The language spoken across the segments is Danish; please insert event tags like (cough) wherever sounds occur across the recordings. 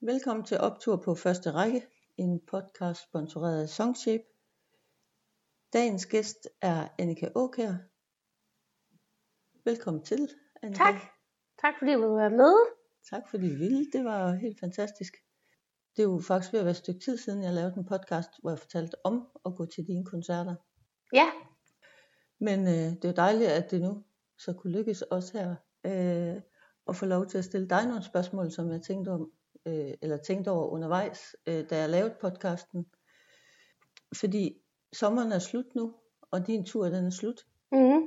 Velkommen til optur på første række, en podcast sponsoreret af Songshape. Dagens gæst er Annika Åkær. Velkommen til, Annika. Tak. Tak fordi du vil være med. Tak fordi du ville. Det var helt fantastisk. Det er jo faktisk ved at være et stykke tid siden, jeg lavede en podcast, hvor jeg fortalte om at gå til dine koncerter. Ja, Men øh, det er jo dejligt, at det nu så kunne lykkes også her øh, at få lov til at stille dig nogle spørgsmål, som jeg tænkte om, øh, eller tænkte over undervejs, øh, da jeg lavede podcasten. Fordi sommeren er slut nu, og din tur den er slut. mm-hmm.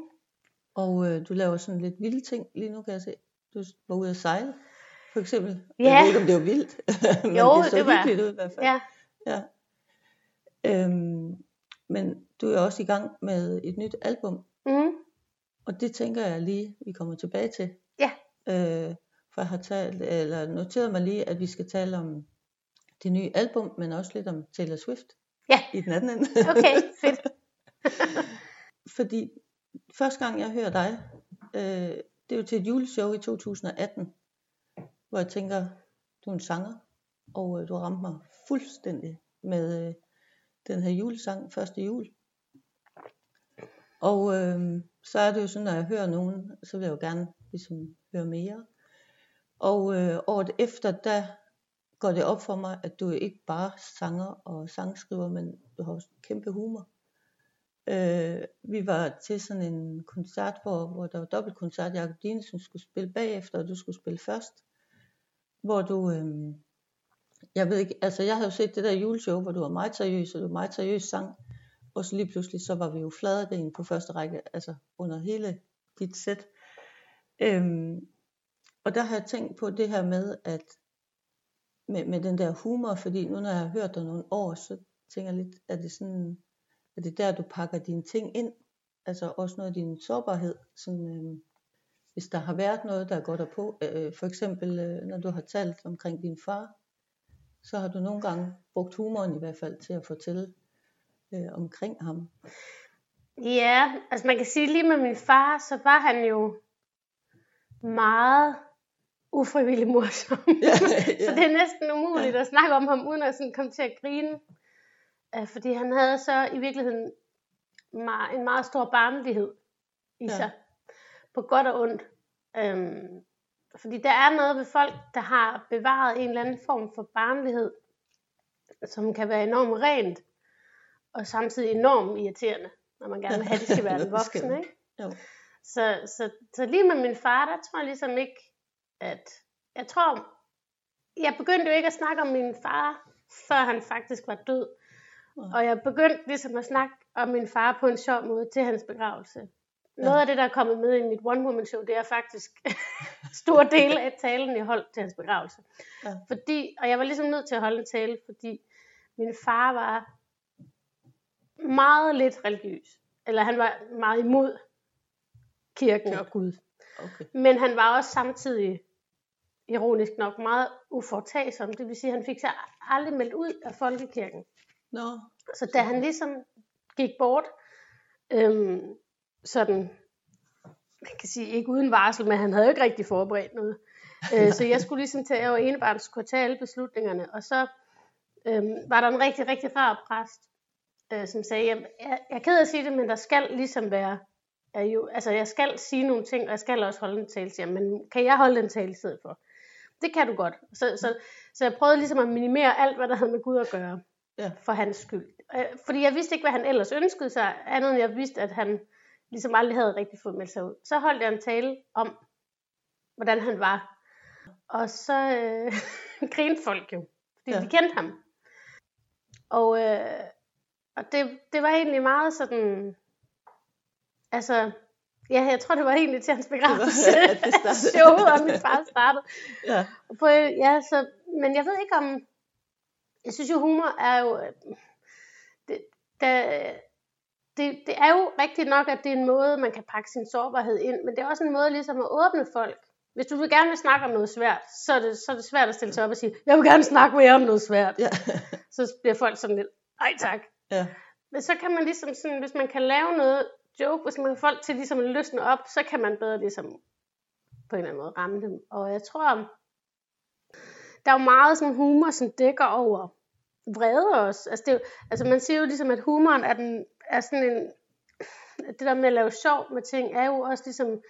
Og øh, du laver sådan lidt vilde ting lige nu, kan jeg se. Du var ude at sejle, for eksempel. Ja. Jeg ved ikke, om det var vildt, (laughs) men Jo, det så det var- hyggeligt ud i hvert fald. ja. Ja. Øhm, men du er også i gang med et nyt album, Mm-hmm. og det tænker jeg lige, vi kommer tilbage til. Ja. Øh, for jeg har talt, eller noteret mig lige, at vi skal tale om det nye album, men også lidt om Taylor Swift. Ja. I den anden ende. Okay, fedt. (laughs) Fordi første gang jeg hører dig, øh, det er jo til et juleshow i 2018, hvor jeg tænker, du er en sanger, og øh, du ramte mig fuldstændig med øh, den her julesang, første jul. Og øh, så er det jo sådan, når jeg hører nogen, så vil jeg jo gerne ligesom høre mere. Og øh, året efter, der går det op for mig, at du er ikke bare sanger og sangskriver, men du har også kæmpe humor. Øh, vi var til sådan en koncert, hvor, hvor der var dobbeltkoncert. Jakob Dinesen skulle spille bagefter, og du skulle spille først. Hvor du, øh, jeg ved ikke, altså jeg havde jo set det der juleshow, hvor du var meget seriøs, og du var meget seriøs sang. Og så lige pludselig, så var vi jo fladegrin på første række, altså under hele dit sæt. Øhm, og der har jeg tænkt på det her med, at med, med den der humor, fordi nu når jeg har hørt dig nogle år, så tænker jeg lidt, er det sådan, er det der, du pakker dine ting ind? Altså også noget af din sårbarhed, sådan, øh, hvis der har været noget, der går der på, øh, øh, for eksempel øh, når du har talt omkring din far, så har du nogle gange brugt humoren i hvert fald til at fortælle øh, omkring ham. Ja, altså man kan sige lige med min far, så var han jo meget ufrivillig morsom. (laughs) Ja, (laughs) Så det er næsten umuligt at snakke om ham, uden at sådan komme til at grine. Øh, Fordi han havde så i virkeligheden meget, en meget stor barnlighed i Ja. sig. På godt og ondt. Øhm, fordi der er noget ved folk, der har bevaret en eller anden form for barnlighed, som kan være enormt rent, og samtidig enormt irriterende, når man gerne vil have, at de skal være (laughs) Det voksne. Ikke? Jo. Så, så, så lige med min far, der tror jeg ligesom ikke, at... Jeg tror, jeg begyndte jo ikke at snakke om min far, før han faktisk var død. Nej. Og jeg begyndte ligesom at snakke om min far på en sjov måde til hans begravelse. Noget af det, der er kommet med i mit One Woman Show, det er faktisk (laughs) stor del af talen, jeg holdt til hans begravelse. Ja. Fordi, og jeg var ligesom nødt til at holde en tale, fordi min far var meget lidt religiøs. Eller han var meget imod kirken og Gud. Okay. Men han var også samtidig, ironisk nok, meget ufortagsom. Det vil sige, at han fik sig aldrig meldt ud af folkekirken. Nå, Så da han ligesom gik bort, øhm, sådan, man kan sige, ikke uden varsel, men han havde jo ikke rigtig forberedt noget. (laughs) Øh, så jeg skulle ligesom tage, jeg var enebarn, skulle tage alle beslutningerne. Og så øhm, var der en rigtig, rigtig rar præst, øh, som sagde, jeg, jeg, er ked af at sige det, men der skal ligesom være, er jo, altså jeg skal sige nogle ting, og jeg skal også holde en tale jer, men kan jeg holde en tale i stedet for? Det kan du godt. Så, så, så jeg prøvede ligesom at minimere alt, hvad der havde med Gud at gøre ja. for hans skyld. Øh, Fordi jeg vidste ikke, hvad han ellers ønskede sig, andet end jeg vidste, at han ligesom aldrig havde rigtig fået meldt sig ud. Så holdt jeg en tale om, hvordan han var. Og så øh, (laughs) grinede folk jo, fordi ja. de kendte ham. Og, øh, og det, det var egentlig meget sådan, altså, ja, jeg tror, det var egentlig til hans begravelse, (laughs) at det at (laughs) showet om min far startede. Ja, På, ja, så, men jeg ved ikke om, jeg synes jo humor er jo, øh, det, der, det, det er jo rigtigt nok, at det er en måde, man kan pakke sin sårbarhed ind, men det er også en måde ligesom at åbne folk. Hvis du vil gerne vil snakke om noget svært, så er det, så er det svært at stille sig op og sige, jeg vil gerne snakke med jer om noget svært. ja, (laughs) Så bliver folk sådan lidt, ej tak. ja, Men så kan man ligesom sådan, hvis man kan lave noget joke, hvis man får folk til ligesom at løsne op, så kan man bedre ligesom på en eller anden måde ramme dem. Og jeg tror, der er jo meget sådan humor, som dækker over vrede også. Altså, det, jo- altså man siger jo ligesom, at humoren er, den, er sådan en, det der med at lave sjov med ting, er jo også ligesom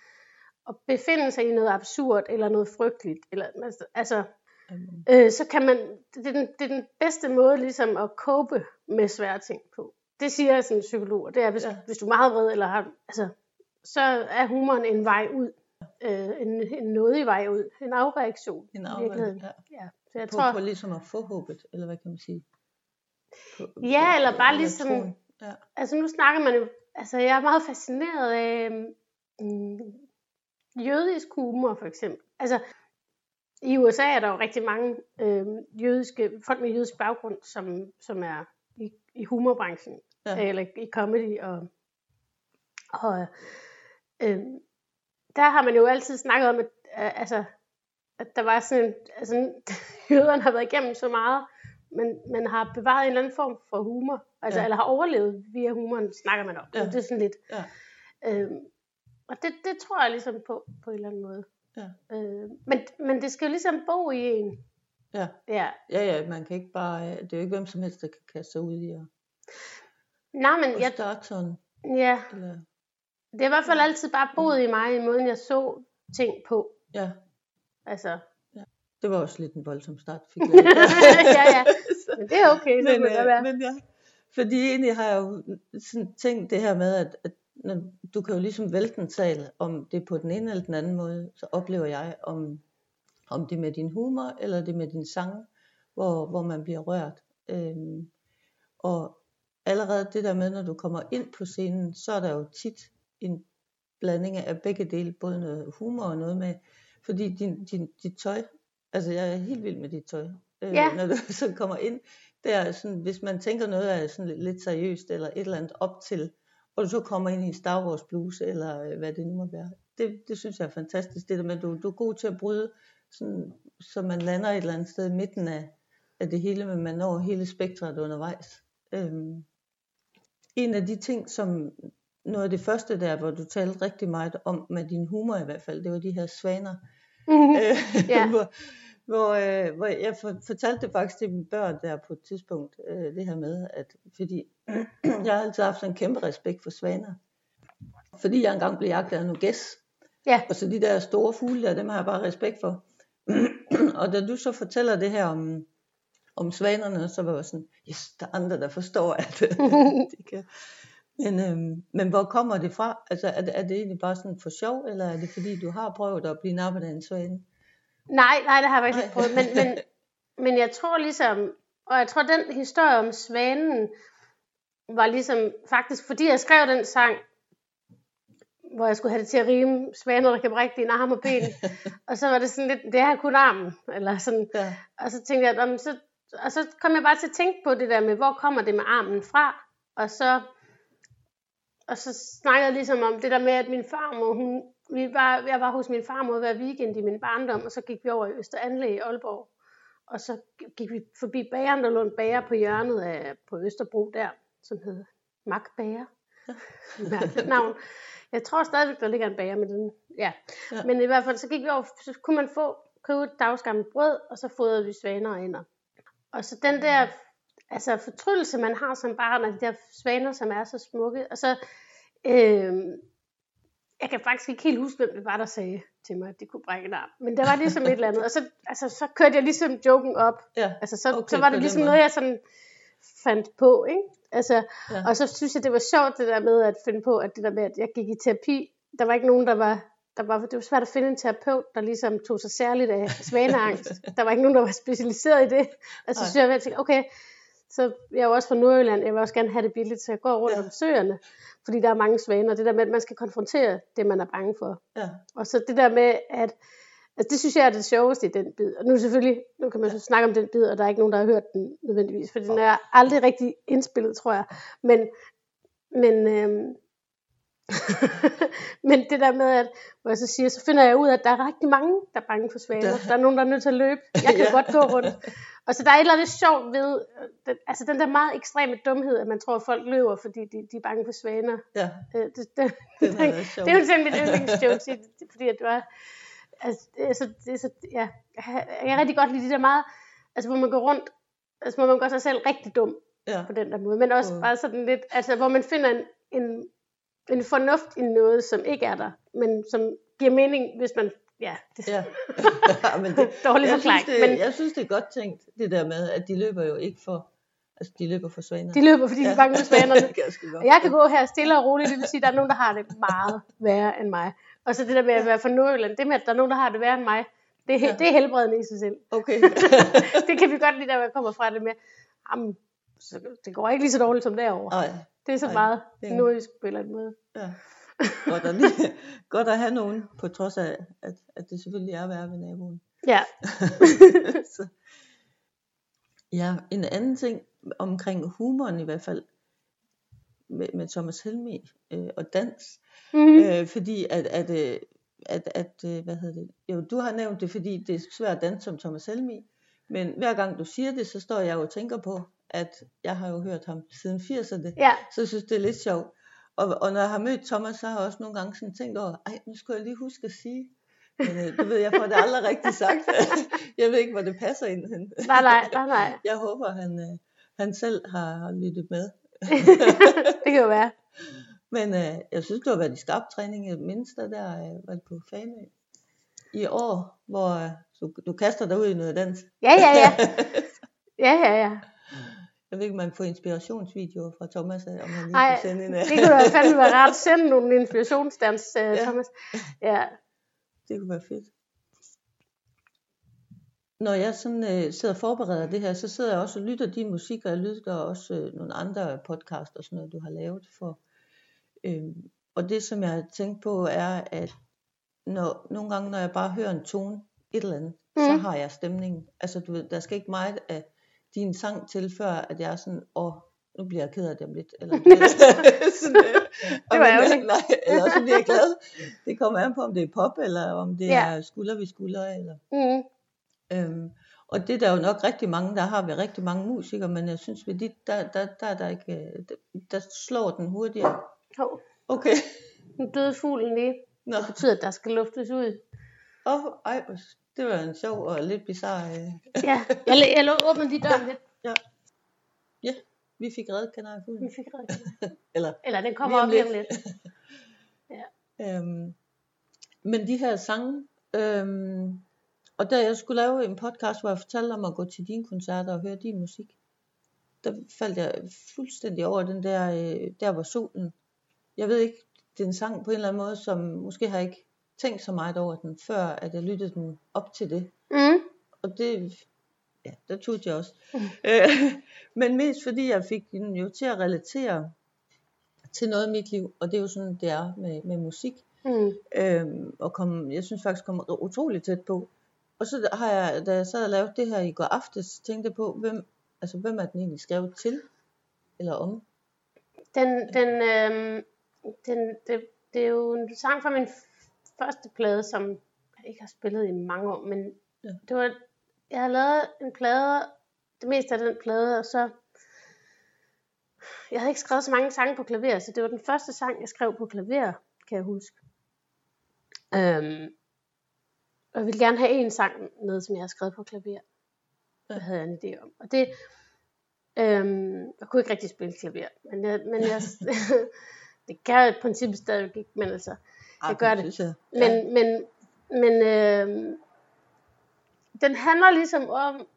at befinde sig i noget absurd, eller noget frygteligt, eller, altså, Øhm, øh, så kan man, det er, den, det er den bedste måde ligesom at cope med svære ting på. Det siger sådan en psykolog, det er, hvis, ja. Hvis du er meget vred, eller har, altså, så er humoren en vej ud. Øh, en, en nådig vej ud. En afreaktion. En virkeligheden. ja. Ja. Så jeg På, tror, på ligesom at få håbet, eller hvad kan man sige? På, Ja, eller bare ligesom- troen. Ja. altså nu snakker man jo, altså jeg er meget fascineret af mm, jødisk humor for eksempel. Altså i USA er der jo rigtig mange øh, jødiske, folk med jødisk baggrund, som, som er i, i humorbranchen, Ja. ja. eller i comedy og, og øh, der har man jo altid snakket om, at, øh, altså, at der var sådan altså (laughs) jøderne har været igennem så meget, men man har bevaret en eller anden form for humor, altså, Ja. eller har overlevet via humoren, snakker man om. Ja. Det er sådan lidt. Ja. Øhm, og det, det tror jeg ligesom på, på en eller anden måde. Ja. Øh, men, men det skal jo ligesom bo i en. Ja. Ja. ja, ja, man kan ikke bare, det er jo ikke hvem som helst, der kan kaste sig ud i at, Nej, men at jeg, sådan. ja, Eller, det har i hvert fald altid bare boet i mig, i måden jeg så ting på. ja, Altså, det var også lidt en voldsom start, fik (laughs) jeg. ja, ja. Men det er okay, så men, det øh, være. men ja, fordi egentlig har jeg jo sådan tænkt det her med, at, at når, du kan jo ligesom vælte en sal, om det på den ene eller den anden måde, så oplever jeg, om, om det er med din humor, eller det er med din sang, hvor, hvor man bliver rørt. Øhm, og allerede det der med, når du kommer ind på scenen, så er der jo tit en blanding af begge dele, både noget humor og noget med, fordi din, din, dit tøj, altså jeg er helt vild med dit tøj, øh, Ja. når du (laughs) så kommer ind, det er sådan, hvis man tænker noget er sådan lidt, lidt seriøst, eller et eller andet op til, og du så kommer ind i en Star Wars bluse, eller øh, hvad det nu må være, det, det synes jeg er fantastisk, det der med, at du, du er god til at bryde, sådan, så man lander et eller andet sted i midten af, af det hele, men man når hele spektret undervejs. Øhm, en af de ting, som noget af det første der, hvor du talte rigtig meget om, med din humor i hvert fald, det var de her svaner. Mhm. Øh, (laughs) hvor, hvor, øh, hvor jeg for, fortalte det faktisk til mine børn der på et tidspunkt, øh, det her med, at fordi (clears throat) jeg har altid haft sådan en kæmpe respekt for svaner. Fordi jeg engang blev jagtet af nogle gæs. Ja. Og så de der store fugle der, dem har jeg bare respekt for. (clears throat) og da du så fortæller det her om, om svanerne, så var jeg sådan, yes, der er andre, der forstår, at (laughs) (laughs) de kan. Men, øhm, men hvor kommer det fra? Altså, er det, er det egentlig bare sådan for sjov, eller er det fordi, du har prøvet at blive nappet af en svane? Nej, nej, det har jeg faktisk ikke prøvet. Men, men, (laughs) men jeg tror ligesom, og jeg tror den historie om svanen, var ligesom faktisk, fordi jeg skrev den sang, hvor jeg skulle have det til at rime, svaner, der kan brække dine arme og ben. og så var det sådan lidt, det her kun armen. Eller sådan. Ja, Og så tænkte jeg, "Nå, men så, og så kom jeg bare til at tænke på det der med, hvor kommer det med armen fra? Og så, og så snakkede jeg ligesom om det der med, at min farmor, hun, vi var, jeg var hos min farmor hver weekend i min barndom, og så gik vi over i Øster Anlæg i Aalborg. Og så gik vi forbi bageren, der lå en bager på hjørnet af, på Østerbro der, som hed Mac Bager. Mærkeligt navn. Jeg tror stadigvæk, der ligger en bager med den. Ja. Ja. ja. Men i hvert fald, så gik vi over, så kunne man få, købe et dagsgammelt brød, og så fodrede vi svaner og ender. Og så den der altså fortryllelse, man har som barn af de der svaner, som er så smukke. Og så, øh, jeg kan faktisk ikke helt huske, hvem det var, der sagde til mig, at de kunne brække en arm. Men der var ligesom et eller andet. Og så, altså, så kørte jeg ligesom joken op. ja, Altså, så, Okay, så var det ligesom noget, jeg sådan fandt på, ikke? Altså, ja. Og så synes jeg, det var sjovt, det der med at finde på, at det der med, at jeg gik i terapi, der var ikke nogen, der var, der var, det var svært at finde en terapeut, der ligesom tog sig særligt af svaneangst. der var ikke nogen, der var specialiseret i det. Og så synes jeg, at tænkte, okay, så jeg er jo også fra Nordjylland, jeg vil også gerne have det billigt, så jeg går rundt ja. om søerne, fordi der er mange svaner. Det der med, at man skal konfrontere det, man er bange for. ja, Og så det der med, at altså det synes jeg er det sjoveste i den bid. Og nu selvfølgelig, nu kan man så snakke om den bid, og der er ikke nogen, der har hørt den nødvendigvis, for den er aldrig rigtig indspillet, tror jeg. Men, men, øhm, (laughs) men det der med, at hvor jeg så siger, så finder jeg ud af, at der er rigtig mange, der er bange for svaner. Der- er nogen, der er nødt til at løbe. Jeg kan (laughs) Ja. godt gå rundt. Og så der er et eller andet sjovt ved, øh, den, altså den der meget ekstreme dumhed, at man tror, at folk løber, fordi de, de er bange for svaner. ja, Øh, det, det, er da (laughs) sjov. det er jo sådan mit yndlingsjoke, fordi at det var, altså, det så, det er så, ja, jeg kan rigtig godt lide det der meget, altså hvor man går rundt, altså hvor man gør sig selv rigtig dum Ja. på den der måde, men også Mm. bare sådan lidt, altså hvor man finder en, en, en fornuft i noget, som ikke er der, men som giver mening, hvis man, ja, det, Ja. (laughs) (laughs) men det, dårlig jeg, synes, det, men jeg synes, det er godt tænkt, det der med, at de løber jo ikke for, altså de løber for svaner. de løber, fordi de er bange for svanerne. (laughs) jeg jeg kan gå her stille og roligt, det vil sige, at der er nogen, der har det meget værre end mig. Og så det der med at være fra Nordjylland, det med, at der er nogen, der har det værre end mig, det, er, Ja. ja. det er helbredende i sig selv. Okay. det kan vi godt lide, der jeg kommer fra det med, jamen, så det går ikke lige så dårligt som derovre. Ej, Det er så Ej, meget det er- nordjysk på en eller anden måde. ja. (laughs) Godt at, lige, godt at have nogen, på trods af, at, at det selvfølgelig er værre ved naboen. Ja, (laughs) så. Ja, en anden ting omkring humoren i hvert fald, med, med Thomas Helmi øh, og dans, mm-hmm. øh, fordi at, at, øh, at, at øh, hvad hedder det, jo du har nævnt det, fordi det er svært at danse som Thomas Helmi, men hver gang du siger det, så står jeg jo og tænker på, at jeg har jo hørt ham siden 80'erne, ja, så jeg synes det er lidt sjovt. Og, og når jeg har mødt Thomas, så har jeg også nogle gange sådan tænkt over, ej, nu skulle jeg lige huske at sige, men øh, du ved, jeg får det aldrig rigtig sagt. (laughs) jeg ved ikke, hvor det passer ind. nej, nej, nej, nej. (laughs) Jeg håber, han, øh, han selv har, lyttet med. (laughs) det kan jo være. Men øh, jeg synes, du har været i skarp træning. Jeg mindst der øh, var på Fanø i år, hvor øh, du, du kaster dig ud i noget dans. Ja, ja, ja. Ja, ja, ja. Jeg ved ikke, man får inspirationsvideoer fra Thomas, øh, om han lige Ej, kan sende en. øh, det kunne da (laughs) fandme være rart at sende nogle inspirationsdans, uh, Ja. Thomas. Ja, Det kunne være fedt. Når jeg sådan øh, sidder og forbereder det her, så sidder jeg også og lytter din musik, og jeg lytter også øh, nogle andre podcasts og sådan noget, du har lavet for. Øh, og det, som jeg har tænkt på, er, at når, nogle gange, når jeg bare hører en tone, et eller andet, mm. så har jeg stemningen. Altså, du ved, der skal ikke meget af din sang til, før at jeg er sådan, åh, nu bliver jeg ked af det om lidt. Eller, (laughs) ved, (laughs) sådan, øh, og var ærgerligt. Nej, eller så bliver jeg glad. Det kommer an på, om det er pop, eller om det Ja. er skulder ved skulder. Eller, mm. øhm, og det er der jo nok rigtig mange, der har vi rigtig mange musikere, men jeg synes ved dit, der, der, der, er der ikke, øh, der, der slår den hurtigere. Hov, Okay. nu døde fuglen lige. Nå, Det betyder, at der skal luftes ud. oh, ej, hvor- det var en sjov og lidt bizarre. Øh. Ja, jeg, jeg åbner lige døren lidt. Ja, vi fik reddet Vi kanariefuglen. fik reddet. (laughs) Eller, Eller den kommer op om lidt. (laughs) øhm, men de her sange, øhm, og da jeg skulle lave en podcast, hvor jeg fortalte om at gå til dine koncerter og høre din musik, der faldt jeg fuldstændig over den der, øh, der hvor solen. Jeg ved ikke, det er en sang på en eller anden måde, som måske har ikke tænkt så meget over den, før at jeg lyttede den op til det. Mm. Og det, ja, der tog jeg også. (laughs) Øh, Men mest fordi jeg fik den jo til at relatere til noget i mit liv, og det er jo sådan, det er med, med musik. Mm. Øhm, og kom, jeg synes faktisk, kom utroligt tæt på. Og så har jeg, da jeg sad og lavede det her i går aftes, tænkte på, hvem, altså, hvem er den egentlig skrevet til? Eller om? Den, den, øhm, den, det, det er jo en sang fra min første plade, som jeg ikke har spillet i mange år, men Ja. det var, jeg har lavet en plade, det meste af den plade, og så, jeg havde ikke skrevet så mange sange på klaver, så det var den første sang, jeg skrev på klaver, kan jeg huske. Øhm, og jeg ville gerne have en sang med, som jeg havde skrevet på klaver. Det Ja. havde jeg en idé om. Og det, øhm, jeg kunne ikke rigtig spille klaver, men jeg, men jeg, (laughs) det kan jeg i princippet stadigvæk ikke, men altså, Jeg gør det. Jeg. men, Ja. men, men øh, den handler ligesom om,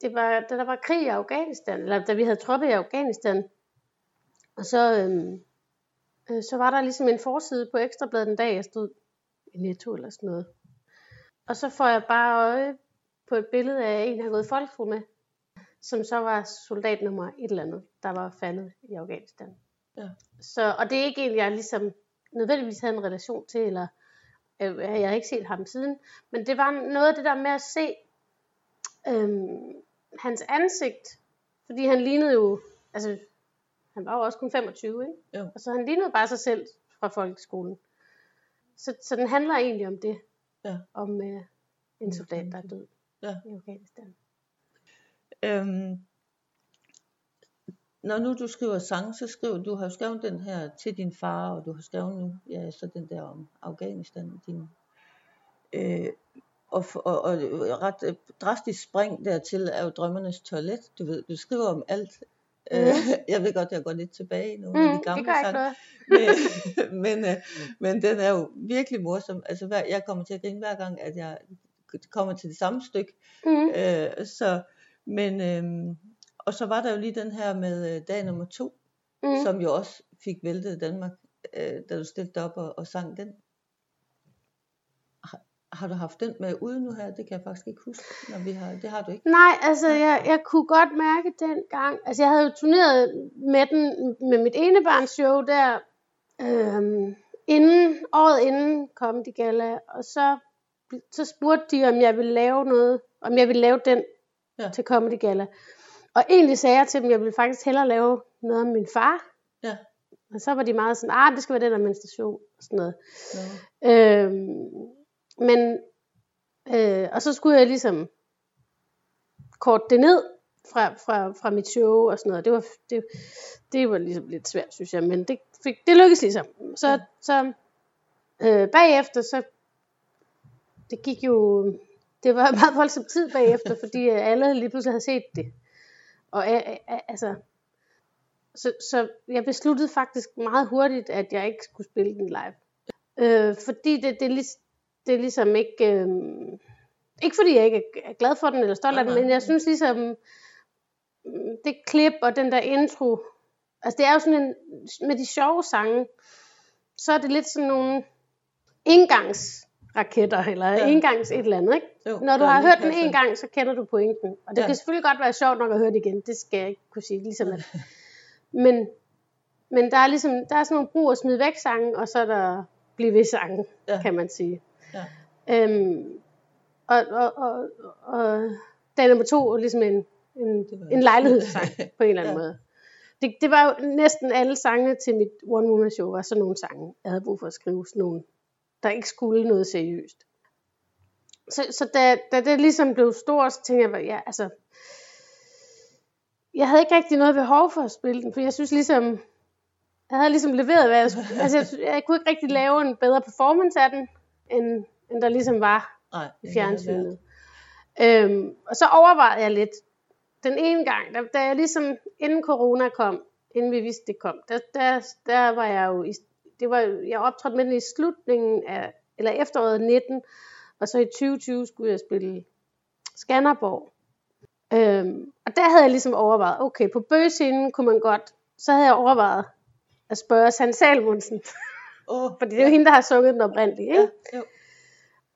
det var, da der var krig i Afghanistan, eller da vi havde tropper i Afghanistan, og så, øh, øh, så var der ligesom en forside på Ekstrabladet den dag, jeg stod i Netto eller sådan noget. Og så får jeg bare øje på et billede af en, jeg har gået folkeskole med, som så var soldat nummer et eller andet, der var faldet i Afghanistan. Ja. Så, og det er ikke en, jeg ligesom nødvendigvis havde en relation til, eller øh, jeg har ikke set ham siden, men det var noget af det der med at se øhm, hans ansigt, fordi han lignede jo, altså han var jo også kun 25, ikke? Jo. Og så han lignede bare sig selv fra folkeskolen. Så, så den handler egentlig om det, Ja. om øh, en soldat, der er død Ja. i Afghanistan. Øhm, når nu du skriver sang, så skriver du har skrevet den her til din far, og du har skrevet nu, ja, så den der om Afghanistan. Din, Øh, og, og, og ret øh, drastisk spring dertil er jo drømmernes toilet. Du ved, du skriver om alt. Mm. Øh, (laughs) jeg ved godt, jeg går lidt tilbage i nogle mm, af de gamle sange. Men, (laughs) men, øh, men den er jo virkelig morsom. Altså, hver, jeg kommer til at grine hver gang, at jeg kommer til det samme stykke. Mm. Øh, så, men, øh, og så var der jo lige den her med øh, dag nummer to, Mm. som jo også fik væltet Danmark, øh, da du stillede op og, og sang den. Har, har du haft den med ude nu her? Det kan jeg faktisk ikke huske, når vi har, det har du ikke. Nej, altså jeg, jeg kunne godt mærke den gang, altså jeg havde jo turneret med den, med mit enebarnsshow der, øhm, inden, året inden kom de gala, og så, så spurgte de, om jeg ville lave noget, om jeg ville lave den ja. til Comedy Gala. Og egentlig sagde jeg til dem, at jeg ville faktisk hellere lave noget om min far. Ja. Og så var de meget sådan, ah, det skal være den der menstruation, og sådan noget. Nå. Øhm, men, øh, og så skulle jeg ligesom korte det ned fra, fra, fra mit show og sådan noget. Det var, det, det var ligesom lidt svært, synes jeg, men det, fik, det lykkedes ligesom. Så, Ja. ja. så øh, bagefter, så det gik jo, det var (laughs) meget voldsom tid bagefter, fordi alle lige pludselig havde set det. Og øh, øh, altså, så, så jeg besluttede faktisk meget hurtigt, at jeg ikke skulle spille den live. Øh, fordi det, det, er lig, det er ligesom ikke... Øh, ikke fordi jeg ikke er glad for den eller stolt af den, men jeg synes ligesom, mm, det klip og den der intro, altså det er jo sådan en, med de sjove sange, så er det lidt sådan nogle indgangsraketter, eller Ja. indgangs et eller andet, ikke? Jo, Når du har hørt den en gang, så kender du pointen. Og det Ja. kan selvfølgelig godt være sjovt nok at høre det igen. Det skal jeg ikke kunne sige. Ligesom at, (laughs) men, men der er ligesom, der er sådan nogle brug og smid væk sange, og så er der blive ved sange, Ja. kan man sige. Ja. Øhm, og, og, og, og dag nummer to er ligesom en, en, en lejlighedssang (laughs) på en eller anden Ja. måde. Det, det var jo næsten alle sange til mit One Woman Show, var sådan nogle sange. Jeg havde brug for at skrive sådan nogle, der ikke skulle noget seriøst. Så, så da, da det ligesom blev stort, så tænkte jeg, ja, altså, jeg havde ikke rigtig noget behov for at spille den, for jeg synes ligesom, jeg havde ligesom leveret, hvad jeg skulle. (laughs) Altså, jeg, jeg kunne ikke rigtig lave en bedre performance af den, end, end der ligesom var Nej, i fjernsynet. Øhm, og så overvejede jeg lidt, den ene gang, da, da jeg ligesom, inden corona kom, inden vi vidste det kom, der, der, der var jeg jo, i, det var, jeg optrådte med den i slutningen af, eller efteråret 19, og så i 2020 skulle jeg spille Skanderborg. Øhm, og der havde jeg ligesom overvejet, okay, på bøgescenen kunne man godt, så havde jeg overvejet at spørge Sand Salmonsen, Åh, (laughs) fordi det er jo hende, der har sunget den oprindelige, ikke? ja, jo.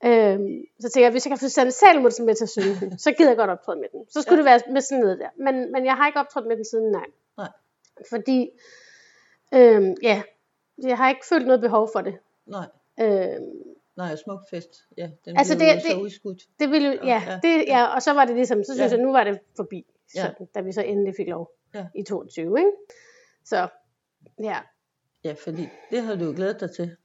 Øhm, så tænker jeg, hvis jeg kan få Sanne Salmonsen med til at synge den, så gider jeg godt optræde med den. Så skulle Ja. ja. det være med sådan noget der. Men, men jeg har ikke optrådt med den siden, nej. Nej. Fordi, øhm, ja, jeg har ikke følt noget behov for det. Nej, Øhm, nej, Smukfest, ja, den Altså, blev det- jo så det- udskudt. det ville jo, ja, Ja. det, ja, og så var det ligesom, så synes Ja. jeg, nu var det forbi, Ja. sådan, da vi så endelig fik lov Ja. i 22, ikke? Så, ja. Ja, fordi det havde du jo glædet dig til.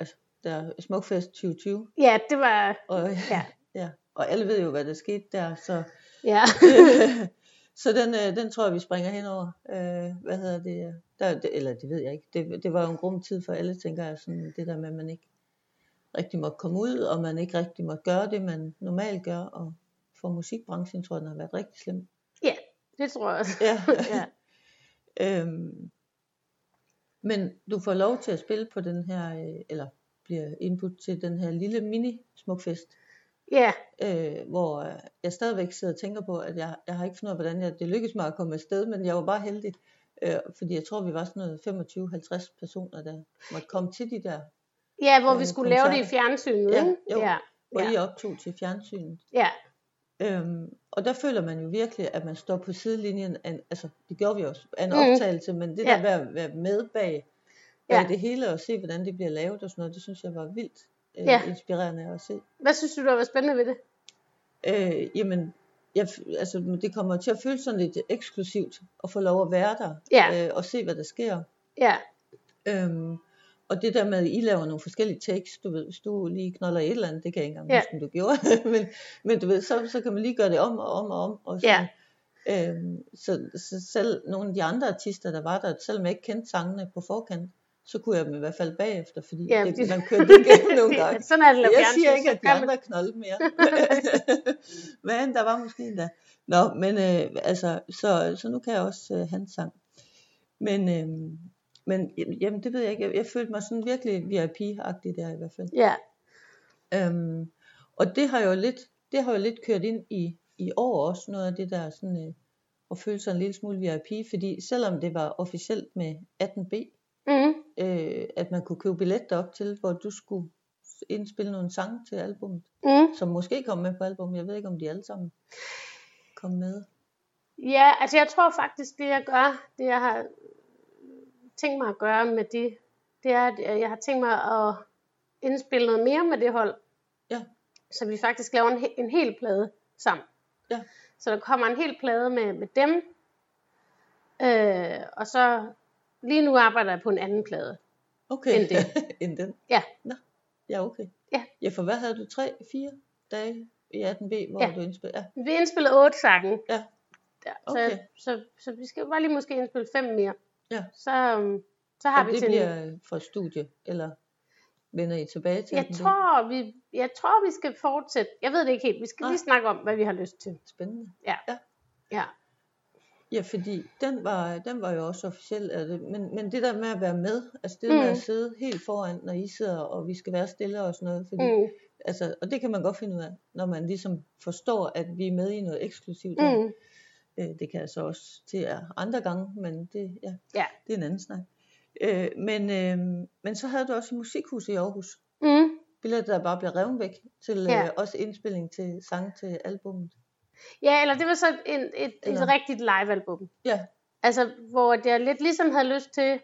Altså, der er Smukfest 2020, Ja, det var, og, ja, (laughs) ja, og alle ved jo, hvad der skete der, så, ja. (laughs) så den, øh, den tror jeg, vi springer henover. Øh, hvad hedder det? Der, det? Eller det ved jeg ikke. Det, det var jo en grum tid for alle, tænker jeg, sådan det der med, at man ikke rigtig måtte komme ud, og man ikke rigtig måtte gøre det, man normalt gør, og for musikbranchen tror jeg, den har været rigtig slem. ja, det tror jeg også. Ja. (laughs) ja. Øhm, men du får lov til at spille på den her, øh, eller bliver input til den her lille mini Ja, øh, hvor øh, jeg stadigvæk sidder og tænker på, at jeg, jeg har ikke fundet ud af, hvordan jeg, det lykkedes mig at komme afsted, men jeg var bare heldig, øh, fordi jeg tror, vi var sådan noget 25-50 personer, der måtte komme til de der, ja, hvor Øh, vi skulle lave det i koncerter. fjernsynet, Ja, jo. Ja, hvor Ja. I optog til fjernsynet. ja, Øhm, og der føler man jo virkelig, at man står på sidelinjen af, altså det gjorde vi også, af en Mhm. optagelse, men det Ja. der med at være med bag, bag Ja. det hele og se, hvordan det bliver lavet og sådan noget, det synes jeg var vildt øh, Ja. inspirerende at se. Hvad synes du, der var spændende ved det? Øh, jamen, jeg, altså, det kommer til at føles sådan lidt eksklusivt at få lov at være der Ja. øh, og se, hvad der sker. Ja, Øhm, og det der med, at I laver nogle forskellige takes, du ved, hvis du lige knolder et eller andet, det kan jeg ikke engang Ja. huske, om du gjorde, (laughs) men, men du ved, så, så kan man lige gøre det om og om og om. Og Ja. Øhm, så, så selv nogle af de andre artister, der var der, selvom jeg ikke kendte sangene på forkant, så kunne jeg dem i hvert fald bagefter, fordi Ja, det- man (laughs) kørte igennem nogle gange. sådan er det Jeg siger ikke, at de andre knolde mere. (laughs) (laughs) Men der var måske endda. Nå, men øh, altså, så, så nu kan jeg også øh, hans sang. Men, øh, men jamen, det ved jeg ikke. Jeg, jeg følte mig sådan virkelig VIP-agtig der i hvert fald. Ja, Øhm, og det har jo lidt, det har jo lidt kørt ind i, i år også, noget af det der sådan, øh, at føle sig en lille smule VIP, fordi selvom det var officielt med 18B, mm, øh, at man kunne købe billet op til, hvor du skulle indspille nogle sange til albumet, mm. som måske kom med på album. Jeg ved ikke, om de alle sammen kom med. Ja, altså jeg tror faktisk, det jeg gør, det jeg har tænkt mig at gøre med det, det er, at jeg har tænkt mig at indspille noget mere med det hold. Ja. Så vi faktisk laver en, en hel plade sammen. Ja. Så der kommer en hel plade med, med dem. Øh, og så lige nu arbejder jeg på en anden plade. Okay. End det. (laughs) End den? Ja. Nå, ja okay. Ja. Ja, for hvad havde du? Tre, fire dage i 18B, hvor Ja. du indspillede? Ja, Vi indspillede otte sange. Ja. ja så, Okay. så, så, vi skal bare lige måske indspille fem mere. Ja. Så, um, så har og vi det til bliver fra studie, eller vender I tilbage til Jeg 18B? tror, vi, jeg tror, vi skal fortsætte. Jeg ved det ikke helt. Vi skal Nej. lige snakke om, hvad vi har lyst til. Spændende. Ja. Ja, fordi den var, den var jo også officiel, det, men, men det der med at være med, altså det mm. med Mm. at sidde helt foran, når I sidder, og vi skal være stille og sådan noget, fordi, mm. Mm, altså, og det kan man godt finde ud af, når man ligesom forstår, at vi er med i noget eksklusivt mm, Øh, det kan jeg så også til jer andre gange, men det, ja, Ja. det er en anden snak. Øh, men, øh, men så havde du også et musikhus i Aarhus, mm. billetter der bare blev revet væk, til Ja. øh, også indspilling til sang til albummet. Ja, eller det var så en, et, et Eller- rigtigt livealbum. Ja, Altså, hvor jeg lidt ligesom havde lyst til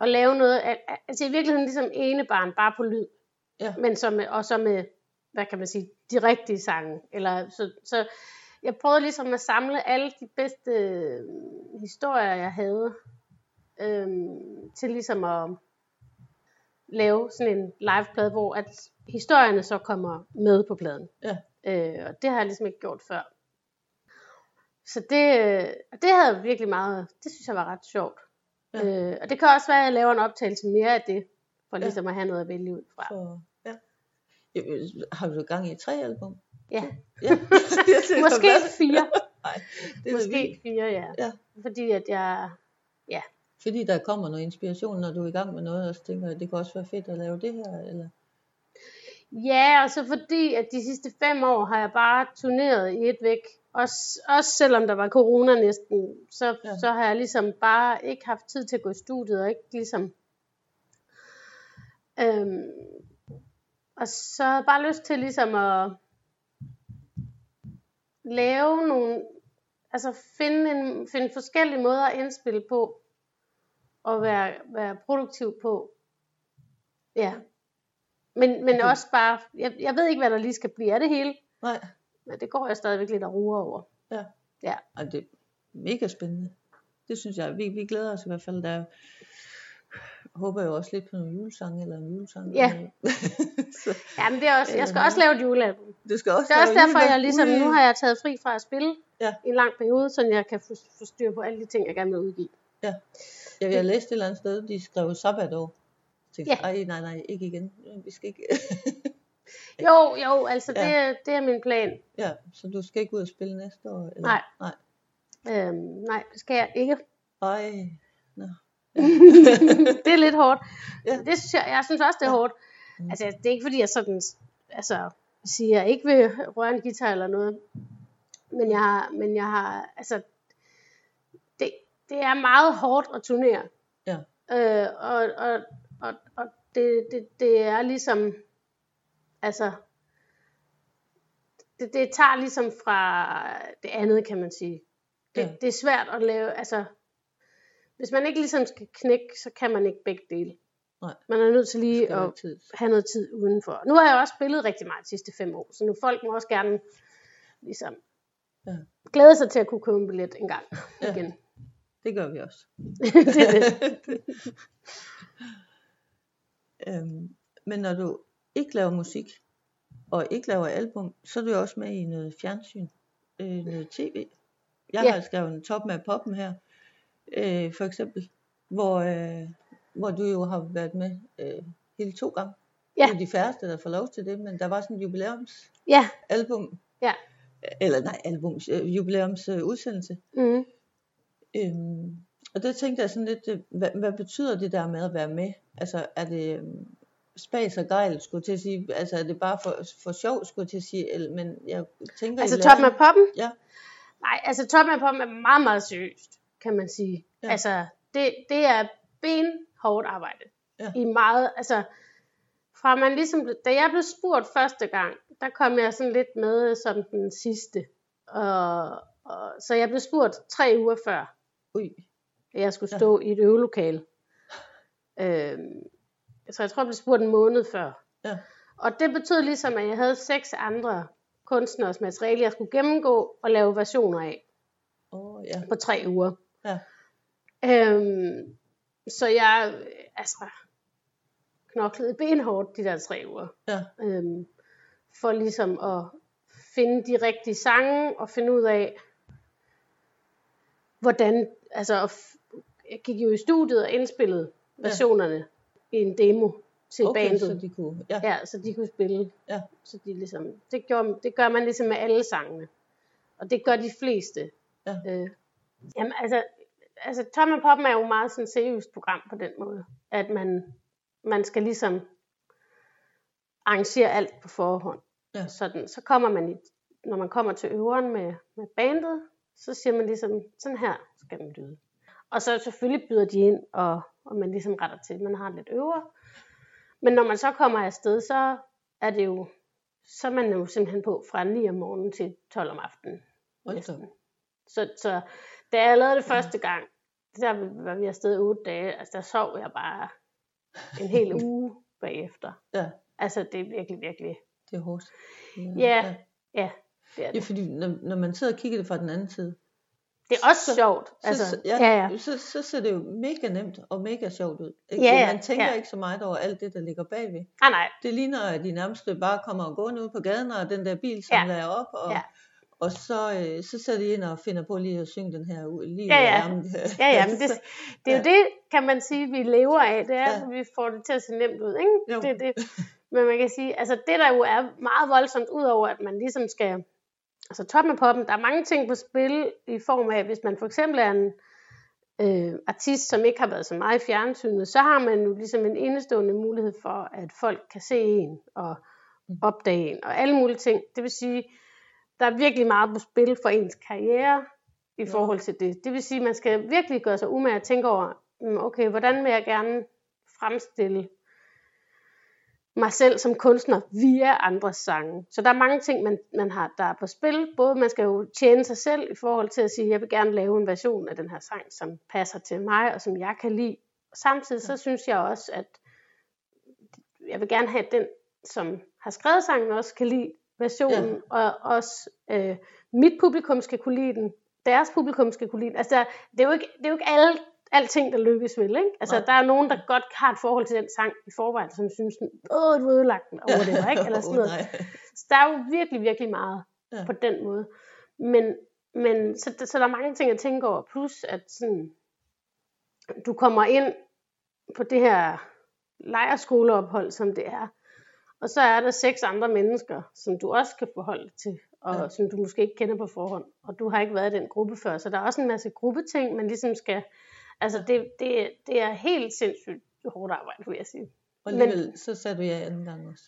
at lave noget, al- al- altså i virkeligheden ligesom ene barn, bare på lyd. Ja. Men med, og så med, hvad kan man sige, de rigtige sange. Eller, så, så jeg prøvede ligesom at samle alle de bedste øh, historier, jeg havde, øhm, til ligesom at lave sådan en liveplade, hvor at historierne så kommer med på pladen. Ja. Øh, og det har jeg ligesom ikke gjort før. Så det, øh, det havde virkelig meget, det synes jeg var ret sjovt. Ja. Ja. Øh, og det kan også være, at jeg laver en optagelse mere af det, for Ja. ligesom at have noget at vælge ud fra. så, ja. Ja, Har du gang i tre album? Ja. Ja. (laughs) Måske fire. (laughs) Det er da Måske vildt, fire, ja. Ja. Fordi at jeg, fordi der kommer noget inspiration, når du er i gang med noget, og så tænker jeg, det kunne også være fedt at lave det her, eller? Ja, og så fordi, at de sidste fem år har jeg bare turneret i et væk. Også, også selvom der var corona næsten, så, Ja. så har jeg ligesom bare ikke haft tid til at gå i studiet, og ikke ligesom... Øhm, og så har jeg bare lyst til ligesom at lave nogle, altså finde, en, finde forskellige måder at indspille på, og være, være produktiv på. Ja. Men, men Okay. også bare, jeg, jeg ved ikke, hvad der lige skal blive af det hele, Nej, men det går jeg stadigvæk lidt og ruer over. Ej, det er mega spændende. Det synes jeg. Vi, vi glæder os i hvert fald. Der håber jo også lidt på nogle julesange eller en julesang. Ja. (laughs) så, Ja, men det er også, jeg skal Øhm, også lave et julealbum. det skal også Det er også derfor, jeg ligesom, nu har jeg taget fri fra at spille Ja. i en lang periode, så jeg kan få, få styr på alle de ting, jeg gerne vil udgive. Jeg, jeg læste et eller andet sted, de skrev sabbatår. Tænkte, Ja. ej, nej, nej, ikke igen. Vi skal ikke. (laughs) Jo, jo, altså Ja. det, er- det er min plan. ja, så du skal ikke ud og spille næste år? Eller? Nej. Nej. Øhm, nej, det skal jeg ikke. Ej, nå. (laughs) det er lidt hårdt. Ja. Ja. Det synes jeg, jeg synes også, det er Ja. hårdt. Mm. Altså, det er ikke fordi, jeg sådan, altså, siger, jeg ikke vil røre en guitar eller noget. Men jeg har, men jeg har, altså, det, det er meget hårdt at turnere. Ja. Øh, og, og, og, og det, det, det er ligesom, altså, det, det tager ligesom fra det andet, kan man sige. Det, Ja. det er svært at lave, altså, hvis man ikke ligesom skal knække, så kan man ikke begge dele. Nej. Man er nødt til lige at tid. have noget tid udenfor. Nu har jeg også spillet rigtig meget de sidste fem år, så nu folk må også gerne ligesom Ja. glæde sig til at kunne købe en billet en gang Ja. igen. Det gør vi også. (laughs) det er det. (laughs) øhm, men når du ikke laver musik, og ikke laver album, så er du jo også med i noget fjernsyn, øh, noget tv. Jeg Ja. har skrevet en top med poppen her, øh, for eksempel, hvor, øh, hvor du jo har været med øh, hele to gange. Ja. Det er de færreste, der får lov til det, men der var sådan en jubilæumsalbum. Ja, ja. Eller nej, albums, øh, jubilæums øh, udsendelse. Mm. Øhm, og der tænkte jeg sådan lidt, øh, hvad, hvad betyder det der med at være med? Altså er det øhm, spas og gejl, skulle til at sige, altså er det bare for, for sjov, skulle til at sige, eller, men jeg tænker... Altså toppen af poppen? Ja, Nej, altså toppen af poppen er meget, meget seriøst, kan man sige. Ja. Altså, det, det er benhårdt arbejde. Ja. I meget, altså, fra man ligesom, da jeg blev spurgt første gang, der kom jeg sådan lidt med som den sidste. Og, og, så jeg blev spurgt tre uger før, ui, jeg skulle stå ja. i et øvelokale. Øhm, så jeg tror, jeg blev spurgt en måned før. ja, Og det betød ligesom, at jeg havde seks andre kunstners materiale, jeg skulle gennemgå og lave versioner af oh, ja, på tre uger. ja, Øhm, så jeg øh, altså, knoklede benhårdt de der tre uger. ja, Øhm, for ligesom at finde de rigtige sange og finde ud af, hvordan, altså at jeg gik jo i studiet og indspillede Ja. versionerne i en demo til okay, bandet. så de kunne, ja, Ja, så de kunne spille. Ja. Så de ligesom, det, gjorde, det gør man ligesom med alle sangene. Og det gør de fleste. Ja. Øh, jamen altså, altså Tom Poppen er jo meget sådan et seriøst program på den måde. At man, man skal ligesom arrangere alt på forhånd. Ja. Sådan, så kommer man i, når man kommer til øveren med, med bandet, så siger man ligesom, sådan her skal den lyde. Og så selvfølgelig byder de ind, og, og man ligesom retter til, man har lidt øver. Men når man så kommer afsted, så er det jo, så er man jo simpelthen på fra 9 om morgenen til 12 om aftenen. Næsten. Så, så da jeg lavede det første gang, der var vi afsted i otte dage, altså der sov jeg bare en hel (laughs) uge bagefter. ja, Altså det er virkelig, virkelig, det er hårdt. ja, ja, det er Ja, det. fordi når, når man sidder og kigger det fra den anden side, Det er også så- sjovt. så, Altså, så, ja, ja, ja. Så, så ser det jo mega nemt og mega sjovt ud. Ikke? Ja, ja, man tænker ja. ikke så meget over alt det, der ligger bagved. Ah, nej, Det ligner, at de nærmest bare kommer og går ud på gaden, og den der bil, som Ja. lader op, og, Ja. og så, øh, så sætter de ind og finder på lige at synge den her ud. Lige Ja, ja. Ja, (laughs) ja, men det, det er jo Ja. det, kan man sige, vi lever af. Det er, Ja. at vi får det til at se nemt ud. Ikke? Jo. Det, det. Men man kan sige, altså det der jo er meget voldsomt, udover at man ligesom skal, altså toppen af poppen, der er mange ting på spil i form af, hvis man for eksempel er en øh, artist, som ikke har været så meget i fjernsynet, så har man jo ligesom en indestående mulighed for, at folk kan se en og opdage en og alle mulige ting. Det vil sige, der er virkelig meget på spil for ens karriere i forhold til det. Det vil sige, at man skal virkelig gøre sig umage at tænke over, mm, okay, hvordan vil jeg gerne fremstille mig selv som kunstner via andres sange. Så der er mange ting, man, man har, der er på spil. Både man skal jo tjene sig selv i forhold til at sige, jeg vil gerne lave en version af den her sang, som passer til mig, og som jeg kan lide. Og samtidig så synes jeg også, at jeg vil gerne have, den, som har skrevet sangen, også kan lide versionen, ja. og også øh, mit publikum skal kunne lide den, deres publikum skal kunne lide den. Altså, det er jo ikke, det er jo ikke alle, alting, der lykkes vel, ikke? Altså, Nej. der er nogen, der godt har et forhold til den sang i forvejen, som synes, åh, du ødelagt den over det, ikke? (laughs) Eller sådan noget. Så der er jo virkelig, virkelig meget Ja. på den måde. Men, men så, så der er mange ting at tænke over. Plus at sådan, du kommer ind på det her lejerskoleophold, som det er. Og så er der seks andre mennesker, som du også kan forholde dig til, og ja. som du måske ikke kender på forhånd. Og du har ikke været i den gruppe før, så der er også en masse gruppeting, man ligesom skal... Altså, det, det, det er helt sindssygt hårdt arbejde, vil jeg sige. Og alligevel, så sagde du ja anden gang også.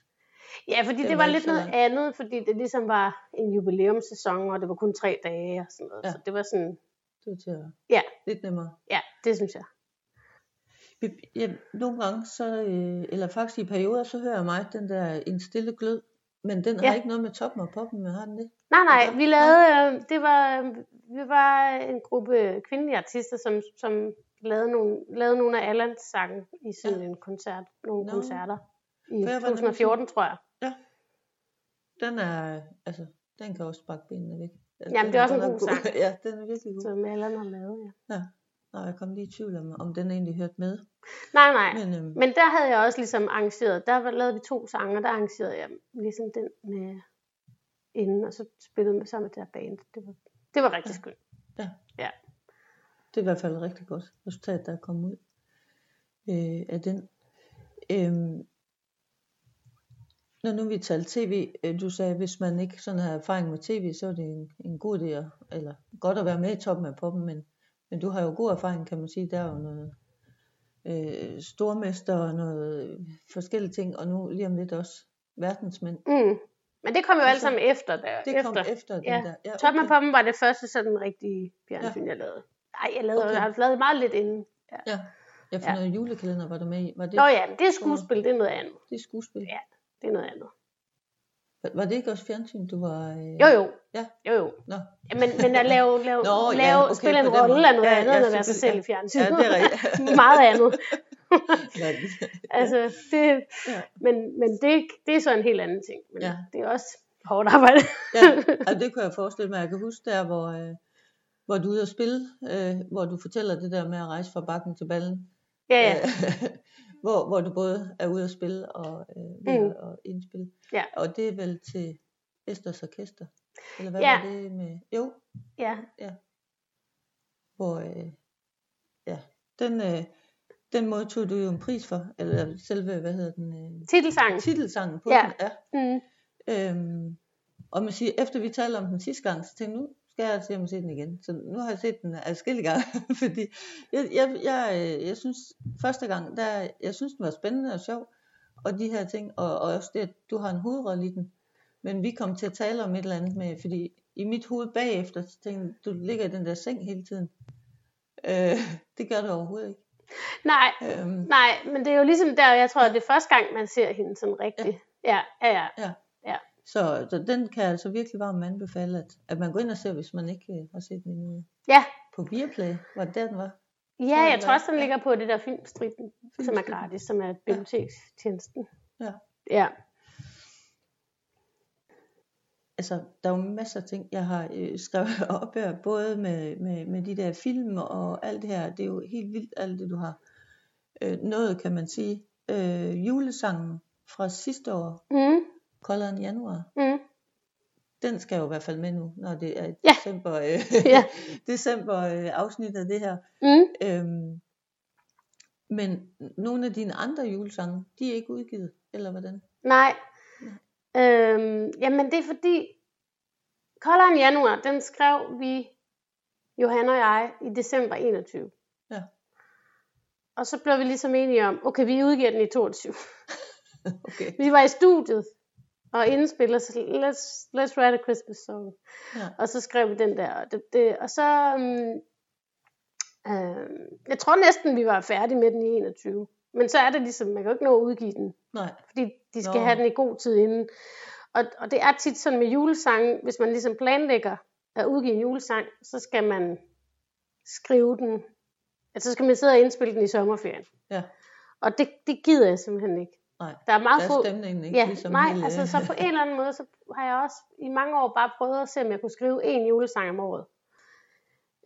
Ja, fordi det, det var var lidt noget andet, fordi det ligesom var en jubilæumssæson, og det var kun tre dage og sådan noget. Ja. Så det var sådan, Det var til at ja, lidt nemmere. ja, det synes jeg. Ja, nogle gange, så, øh, eller faktisk i perioder, så hører jeg mig den der en stille glød, men den har Ja. ikke noget med toppen og poppen, men har den det? Nej, nej, Altså, vi lavede, øh, det var, øh, vi var en gruppe kvindelige artister, som, som lavede, nogle, lavede nogle af Allans sange i sådan Ja. en koncert, nogle Nå. koncerter i Hvad var det, 2014, tror jeg. Den er, altså, den kan også sparke benene væk. Den, Jamen, det er også en god nok sang. (laughs) ja, den er virkelig god. Som Allan har lavet, ja. Nå, jeg kom lige i tvivl om, om den egentlig hørte med. Nej, nej. Men, øhm, Men der havde jeg også ligesom arrangeret, der lavede vi to sange, der arrangerede jeg ligesom den med inden, og så spillede vi sammen med det her band. Det var, det var rigtig skønt. Det er i hvert fald et rigtig godt resultat, der er kommet ud. øh, af den. Øhm, når nu vi talte tv, øh, du sagde, hvis man ikke sådan har erfaring med tv, så er det en, en god idé, at, eller godt at være med i toppen af poppen, men, men du har jo god erfaring, kan man sige, der er jo noget øh, stormester og noget forskellige ting, og nu lige om lidt også verdensmænd. Mm. Men det kom jo Altså, sammen efter. Der, Det efter. kom efter den Ja. der. Ja, Toppen af poppen var det første sådan rigtige fjernsyn, jeg lavede. Nej, jeg lavede, Okay. jeg har lavet meget lidt inden. Ja, ja for Ja. noget julekalender var du med i. Var det, Nå ja, det er skuespil, det er noget andet. det er skuespil? Ja. Det er noget andet. Var, var det ikke også fjernsyn, du var... Øh... Jo jo. Ja. Jo jo. Nå. Ja, men, men at lave, (laughs) lave, Nå, ja, lave okay, spille en rolle er noget Ja, andet, ja, end at være sig selv i fjernsyn. Ja, det er rigtigt. (laughs) meget andet. (laughs) Ja, det- Altså, det, Ja. men, men det, det er så en helt anden ting. Men Ja. det er også hårdt arbejde. ja, altså det kunne jeg forestille mig. Jeg kan huske der, hvor, øh, hvor du er ude at spille, øh, hvor du fortæller det der med at rejse fra bakken til ballen. ja, ja. Øh, (laughs) hvor, hvor du både er ude at spille og øh, Mm. at indspille. Ja. Og det er vel til Esters Orkester? Eller hvad Ja. var det med? Jo, ja. hvor øh, ja, den, øh, den modtog du jo en pris for, eller selve, hvad hedder den, øh, Titelsangen. titelsangen på Ja. den. Ja. Mm. Øhm, og man siger, efter vi talte om den sidste gang, så tænkte jeg, nu skal jeg se om se den igen. Så nu har jeg set den adskillige gange, (laughs) fordi jeg, jeg, jeg, øh, jeg synes, første gang, der, jeg synes, den var spændende og sjov, og de her ting, og, og også det, at du har en hovedrolle i den. Men vi kom til at tale om et eller andet med, fordi i mit hoved bagefter, så tænkte du ligger i den der seng hele tiden. Øh, (laughs) det gør du overhovedet ikke. Nej, Øhm, nej, men det er jo ligesom der, jeg tror, det er første gang, man ser hende sådan rigtigt. Ja, ja, ja. Så, så den kan jeg altså virkelig varmt anbefale, at, at man går ind og ser, hvis man ikke øh, har set den endnu. Ja, På Viaplay, var det der, den var? ja jeg jeg tror også, den ja. ligger på det der filmstritten, som er gratis, som er bibliotekstjenesten. Ja. Ja. Altså, der er jo masser af ting, jeg har øh, skrevet (laughs) op her, både med, med, med de der film og alt det her. Det er jo helt vildt, alt det du har øh, nået, kan man sige. Øh, julesangen fra sidste år, Mm, koldere end januar, mm. den skal jo i hvert fald med nu, når det er Ja. december, øh, (laughs) Ja. (laughs) december øh, afsnit af det her. Mm. Øhm, men nogle af dine andre julesange, de er ikke udgivet, eller hvordan? Nej. Øhm, jamen det er fordi, Koldere end januar, den skrev vi, Johanna og jeg, i december 21. Ja. Og så blev vi ligesom enige om, okay, vi udgiver den i 22. (laughs) Okay. Vi var i studiet og indspillede, så let's, let's write a Christmas song. Ja. Og så skrev vi den der. Og, det, det, og så, um, øh, jeg tror næsten, vi var færdige med den i 21. Men så er det ligesom, man kan jo ikke nå at udgive den, Nej. fordi de skal Nå. have den i god tid inden. Og, og det er tit sådan med julesange, hvis man ligesom planlægger at udgive en julesang, så skal man skrive den, altså så skal man sidde og indspille den i sommerferien. Ja. Og det, det gider jeg simpelthen ikke. Nej. Der er meget Der er stemningen ikke Ja, ligesom nej, hele... altså så på en eller anden måde, så har jeg også i mange år bare prøvet at se, om jeg kunne skrive en julesang om året.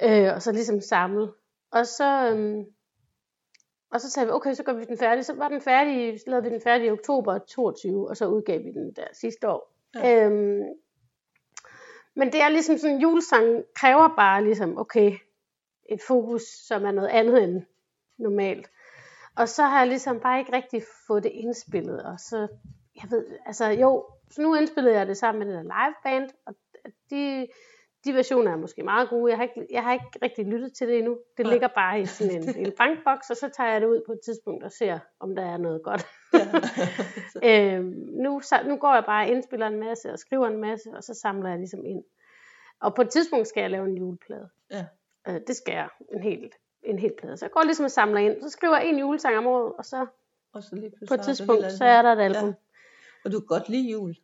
Øh, og så ligesom samle. Og så, øhm, og så sagde vi, okay, så gør vi den færdig. Så var den færdig, så lavede vi den færdig i oktober 22, og så udgav vi den der sidste år. Ja. Øhm, men det er ligesom sådan, en julesang kræver bare ligesom, okay, et fokus, som er noget andet end normalt. Og så har jeg ligesom bare ikke rigtig fået det indspillet, og så, jeg ved, altså jo, så nu indspillede jeg det sammen med det der liveband, og de, de versioner er måske meget gode. Jeg har ikke, jeg har ikke rigtig lyttet til det endnu. Det Nej. ligger bare i sådan en, (laughs) en bankboks, og så tager jeg det ud på et tidspunkt og ser, om der er noget godt. ja. (laughs) øhm, nu, så, nu går jeg bare og indspiller en masse og skriver en masse, og så samler jeg ligesom ind. Og på et tidspunkt skal jeg lave en juleplade. Ja. Øh, det skal jeg en hel, en hel plade. Så jeg går ligesom og samler ind. Så skriver jeg en julesang om året, og så Og så lige på et tidspunkt, så er der et album. album. Og du kan godt lide jul,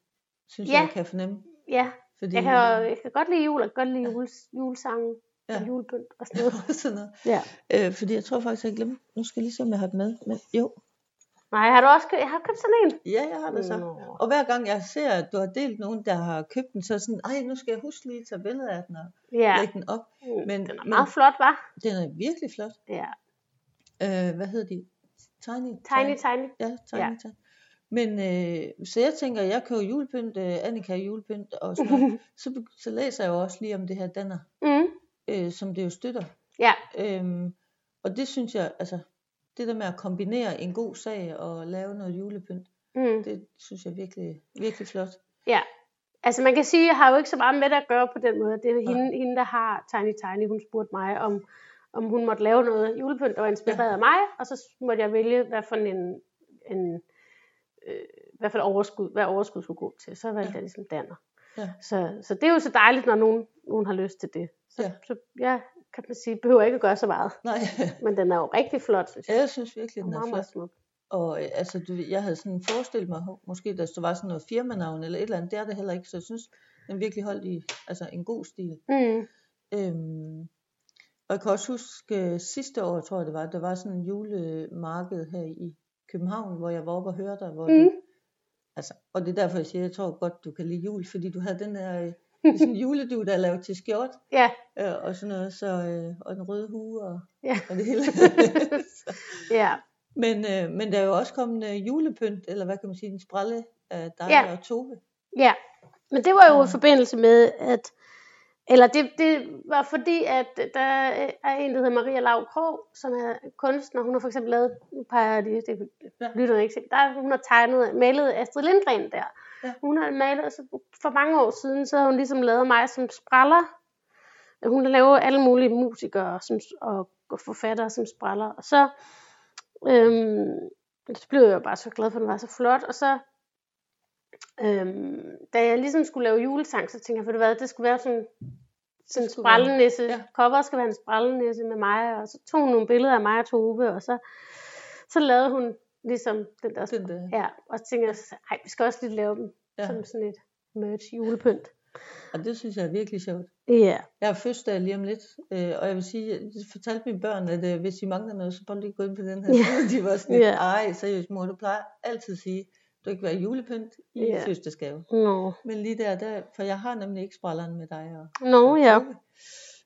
synes Ja. jeg, kan fornemme. Ja, Fordi, jeg kan, jeg kan godt lide jul, og godt lide jules, julesange Ja. og julepynt og (laughs) sådan noget. sådan noget. Ja. Øh, fordi jeg tror faktisk, jeg glemte. Nu skal jeg lige se, om jeg har den med. Men jo, Nej, har du også købt, jeg har købt sådan en? ja, jeg har det så. Nå. Og hver gang jeg ser, at du har delt nogen, der har købt den, så er sådan, ej, nu skal jeg huske lige at tage billeder af den og Ja, lægge den op. men, men- den er men- meget flot, var. Den er virkelig flot. Ja. Øh, hvad hedder de? Tiny? Tiny, tiny. Ja, tiny, Ja. tiny. Men øh, så jeg tænker, jeg køber julepynt, øh, Annika julepynt og sådan (laughs) så, så læser jeg jo også lige om det her danner, Mm. øh, som det jo støtter. Ja, Øhm, og det synes jeg, altså, det der med at kombinere en god sag og lave noget julepynt, Mm. det synes jeg virkelig, virkelig flot. Ja, altså man kan sige, at jeg har jo ikke så meget med det at gøre på den måde. Det er Nej. hende, hende, der har Tiny Tiny, hun spurgte mig, om, om hun måtte lave noget julepynt, der var inspireret af mig, og så måtte jeg vælge, hvad for en, en øh, hvad for overskud, hvad overskud skulle gå til. Så valgte Ja. jeg ligesom Danner. Ja. Så, så det er jo så dejligt, når nogen, nogen har lyst til det. Så, Ja. så jeg kan man sige, behøver ikke at gøre så meget. Nej, Men den er jo rigtig flot, synes jeg. jeg synes virkelig, den er meget flot. smuk. Og øh, altså, du, jeg havde sådan forestillet mig, måske der var sådan noget firmanavn eller et eller andet, det er det heller ikke, så jeg synes, den virkelig holdt i altså, en god stil. Mm. Øhm, og jeg kan også huske øh, sidste år, tror jeg det var, der var sådan en julemarked her i København, hvor jeg var oppe og høre dig, hvor Mm. du, altså, og det er derfor jeg siger, jeg tror godt, du kan lide jul, fordi du havde den der, sådan en juledu, der er lavet til skjort, Ja, øh, og sådan noget, så, øh, og en rød hue, og, Ja. og det hele. (laughs) ja. men, øh, men der er jo også kommet øh, julepynt, eller hvad kan man sige, en sprælle af dig Ja. og Tove. Ja, men det var jo Ja. i forbindelse med, at eller det, det var fordi, at der er en, der hedder Maria Lav Krog, som er kunstner. Hun har for eksempel lavet, nu peger jeg lige, det lytter ikke se, der, hun har tegnet, malet Astrid Lindgren der. Ja. Hun har malet, så for mange år siden, så har hun ligesom lavet mig som spraller. Hun har lavet alle mulige musikere som, og, og forfattere som spraller. Og så, øhm, så blev jeg jo bare så glad for, at den var så flot. Og så Øhm, da jeg ligesom skulle lave julesang, så tænkte jeg, for det hvad, det skulle være sådan, sådan en sprællenisse. ja. Cover skal være en sprællenisse med mig, og så tog hun nogle billeder af mig og Tove, og så, så lavede hun ligesom den der, Den der. ja, og så tænkte jeg, ej, vi skal også lige lave dem Ja. som sådan et merch julepynt. Og det synes jeg er virkelig sjovt. Ja, Jeg har fødselsdag lige om lidt, øh, og jeg vil sige, jeg fortalte mine børn, at øh, hvis de mangler noget, så bare lige gå ind på den her side. (laughs) De var sådan Ja. ej, seriøst mor, du plejer altid at sige, du ikke være julepynt i Ja. fødselsdagsgave. nå, Men lige der, der, for jeg har nemlig ikke sprælleren med dig og, nå og ja.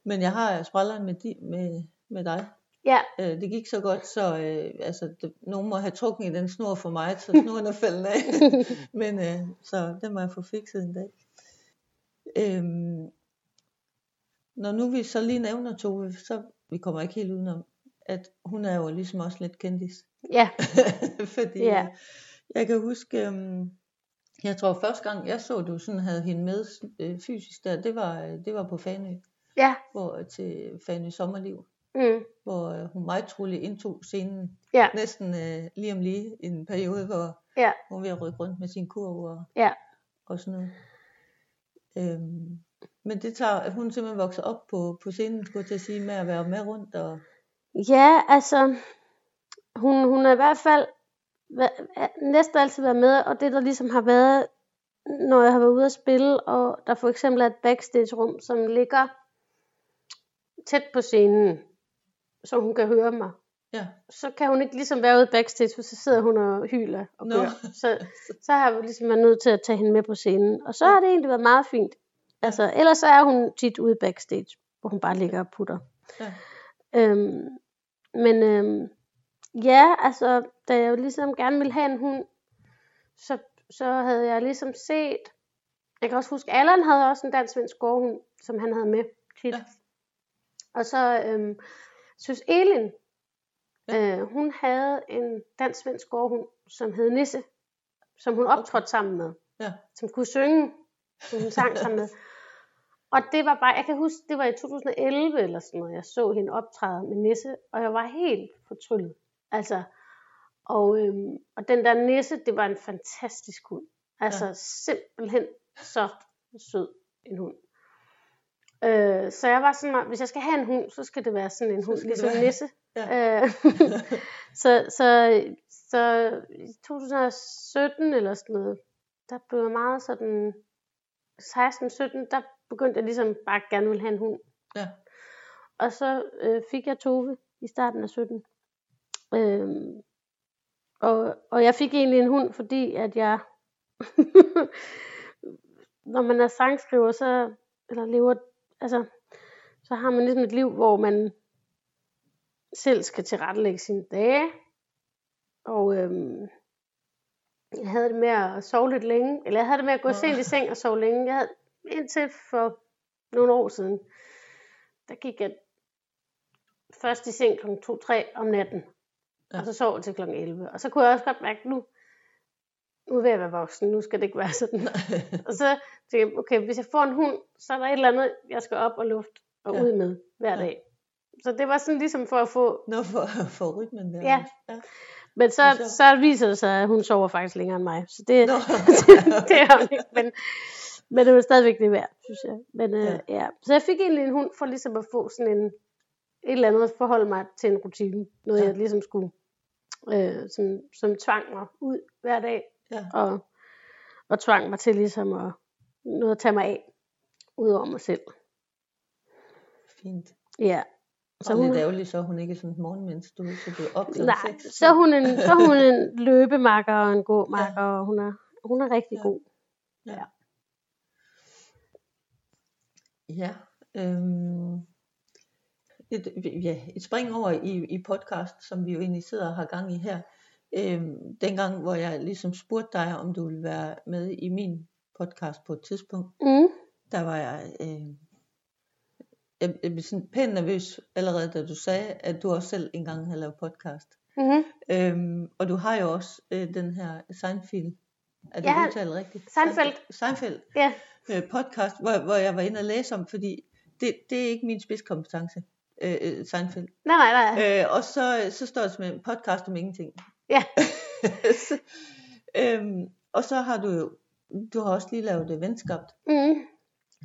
Men jeg har sprælleren med, di, med, med dig. ja, Øh, det gik så godt, så øh, altså, det, nogen må have trukket i den snor for mig, så (laughs) snoren er faldet af. (laughs) Men øh, så den må jeg få fikset en dag. Øhm, når nu vi så lige nævner Tove, så vi kommer ikke helt udenom, at hun er jo ligesom også lidt kendis. ja, (laughs) Fordi Ja. Øh, jeg kan huske, øhm, jeg tror første gang jeg så, du sådan havde hende med øh, fysisk der, det var, øh, det var på Fanø, ja, hvor, til Fanø Sommerliv, mm, hvor øh, hun meget troligt indtog scenen ja, næsten øh, lige om lige en periode, hvor ja, hun var rykke rundt med sin kurv og, ja, og sådan noget. Øhm, men det tager, hun er simpelthen vokset op på, på scenen, skulle jeg til at sige, med at være med rundt. Og, Ja, altså, hun, hun har i hvert fald næsten altid været med, og det der ligesom har været, når jeg har været ude at spille, og der for eksempel er et backstage-rum, som ligger tæt på scenen, så hun kan høre mig. ja, Så kan hun ikke ligesom være ude backstage, for så sidder hun og hyler og Nå. gør. Så, så har vi ligesom været nødt til at tage hende med på scenen. Og så har det egentlig været meget fint. Altså, ellers så er hun tit ude backstage, hvor hun bare ligger og putter. ja, Øhm, men øhm, ja, altså, da jeg jo ligesom gerne ville have en hund, så, så havde jeg ligesom set, jeg kan også huske, Allan havde også en dansk svensk gårdhund, som han havde med tit. Ja. Og så øhm, synes Elin, øh, hun havde en dansk svensk gårdhund, som hed Nisse, som hun optrådte sammen med, ja, som kunne synge, som hun sang sammen med. Og det var bare, jeg kan huske, det var i 2011 eller sådan noget, jeg så hende optræde med Nisse, og jeg var helt fortryllet. Altså, og, øhm, og den der Nisse, det var en fantastisk hund. Altså Ja. simpelthen så sød en hund. Øh, så jeg var sådan, hvis jeg skal have en hund, så skal det være sådan en Så hund, ligesom være- Nisse. (laughs) ja. Øh, (laughs) så, så, så i 2017 eller sådan noget, der blev jeg meget sådan, 16-17, der begyndte jeg ligesom bare gerne ville have en hund. ja. Og så øh, fik jeg Tove i starten af 17. Øhm, og, og jeg fik egentlig en hund, fordi at jeg, (laughs) når man er sangskriver, så, eller lever, altså, så har man ligesom et liv, hvor man selv skal tilrettelægge sine dage. Og øhm, jeg havde det med at sove lidt længe, eller jeg havde det med at gå sent i seng og sove længe. Jeg havde indtil for nogle år siden, der gik jeg først i seng kl. 2-3 om natten. Ja. Og så sov til kl. 11. Og så kunne jeg også godt mærke, nu, nu vil jeg være voksen, nu skal det ikke være sådan. (laughs) og så tænkte jeg, okay, hvis jeg får en hund, så er der et eller andet, jeg skal op og luft og ja. ud med hver dag. Så det var sådan ligesom for at få... Nå, for, for rytmen der. Ja. ja. Men så, så... så viser det sig, at hun sover faktisk længere end mig. Så det, (laughs) det er hun ikke. Men, men det var stadigvæk det værd, synes jeg. Men øh, ja. ja. Så jeg fik egentlig en hund for ligesom at få sådan en, et eller andet at forholde mig til en rutine. Noget ja. jeg ligesom skulle, øh, som, som tvang mig ud hver dag. Ja. Og, og tvang mig til ligesom at, noget at tage mig af, ud over mig selv. Fint. Ja. Så og hun, lidt ærgerligt, så er hun ikke sådan en morgenmenneske, du så er op til Nej, så er hun en, så er hun en løbemakker og en gåmakker, ja. og hun er, hun er rigtig ja. god. Ja. Ja. Øhm, et, ja, et spring over i, i podcast, som vi jo egentlig sidder og har gang i her. Øhm, dengang, hvor jeg ligesom spurgte dig, om du ville være med i min podcast på et tidspunkt, mm. der var jeg... Øh, jeg, jeg blev sådan pænt nervøs allerede, da du sagde, at du også selv engang har lavet podcast. Mm-hmm. Øhm, og du har jo også øh, den her Seinfeld, er det ja, udtalt rigtigt? Seinfeld. Seinfeld. Ja. Øh, podcast, hvor, hvor jeg var inde og læse om, fordi det, det er ikke min spidskompetence, øh, øh Seinfeld. Nej, nej, nej. Øh, og så, så står det som en podcast om ingenting. Ja. (laughs) så, øhm, og så har du jo, du har også lige lavet det venskabt. Mm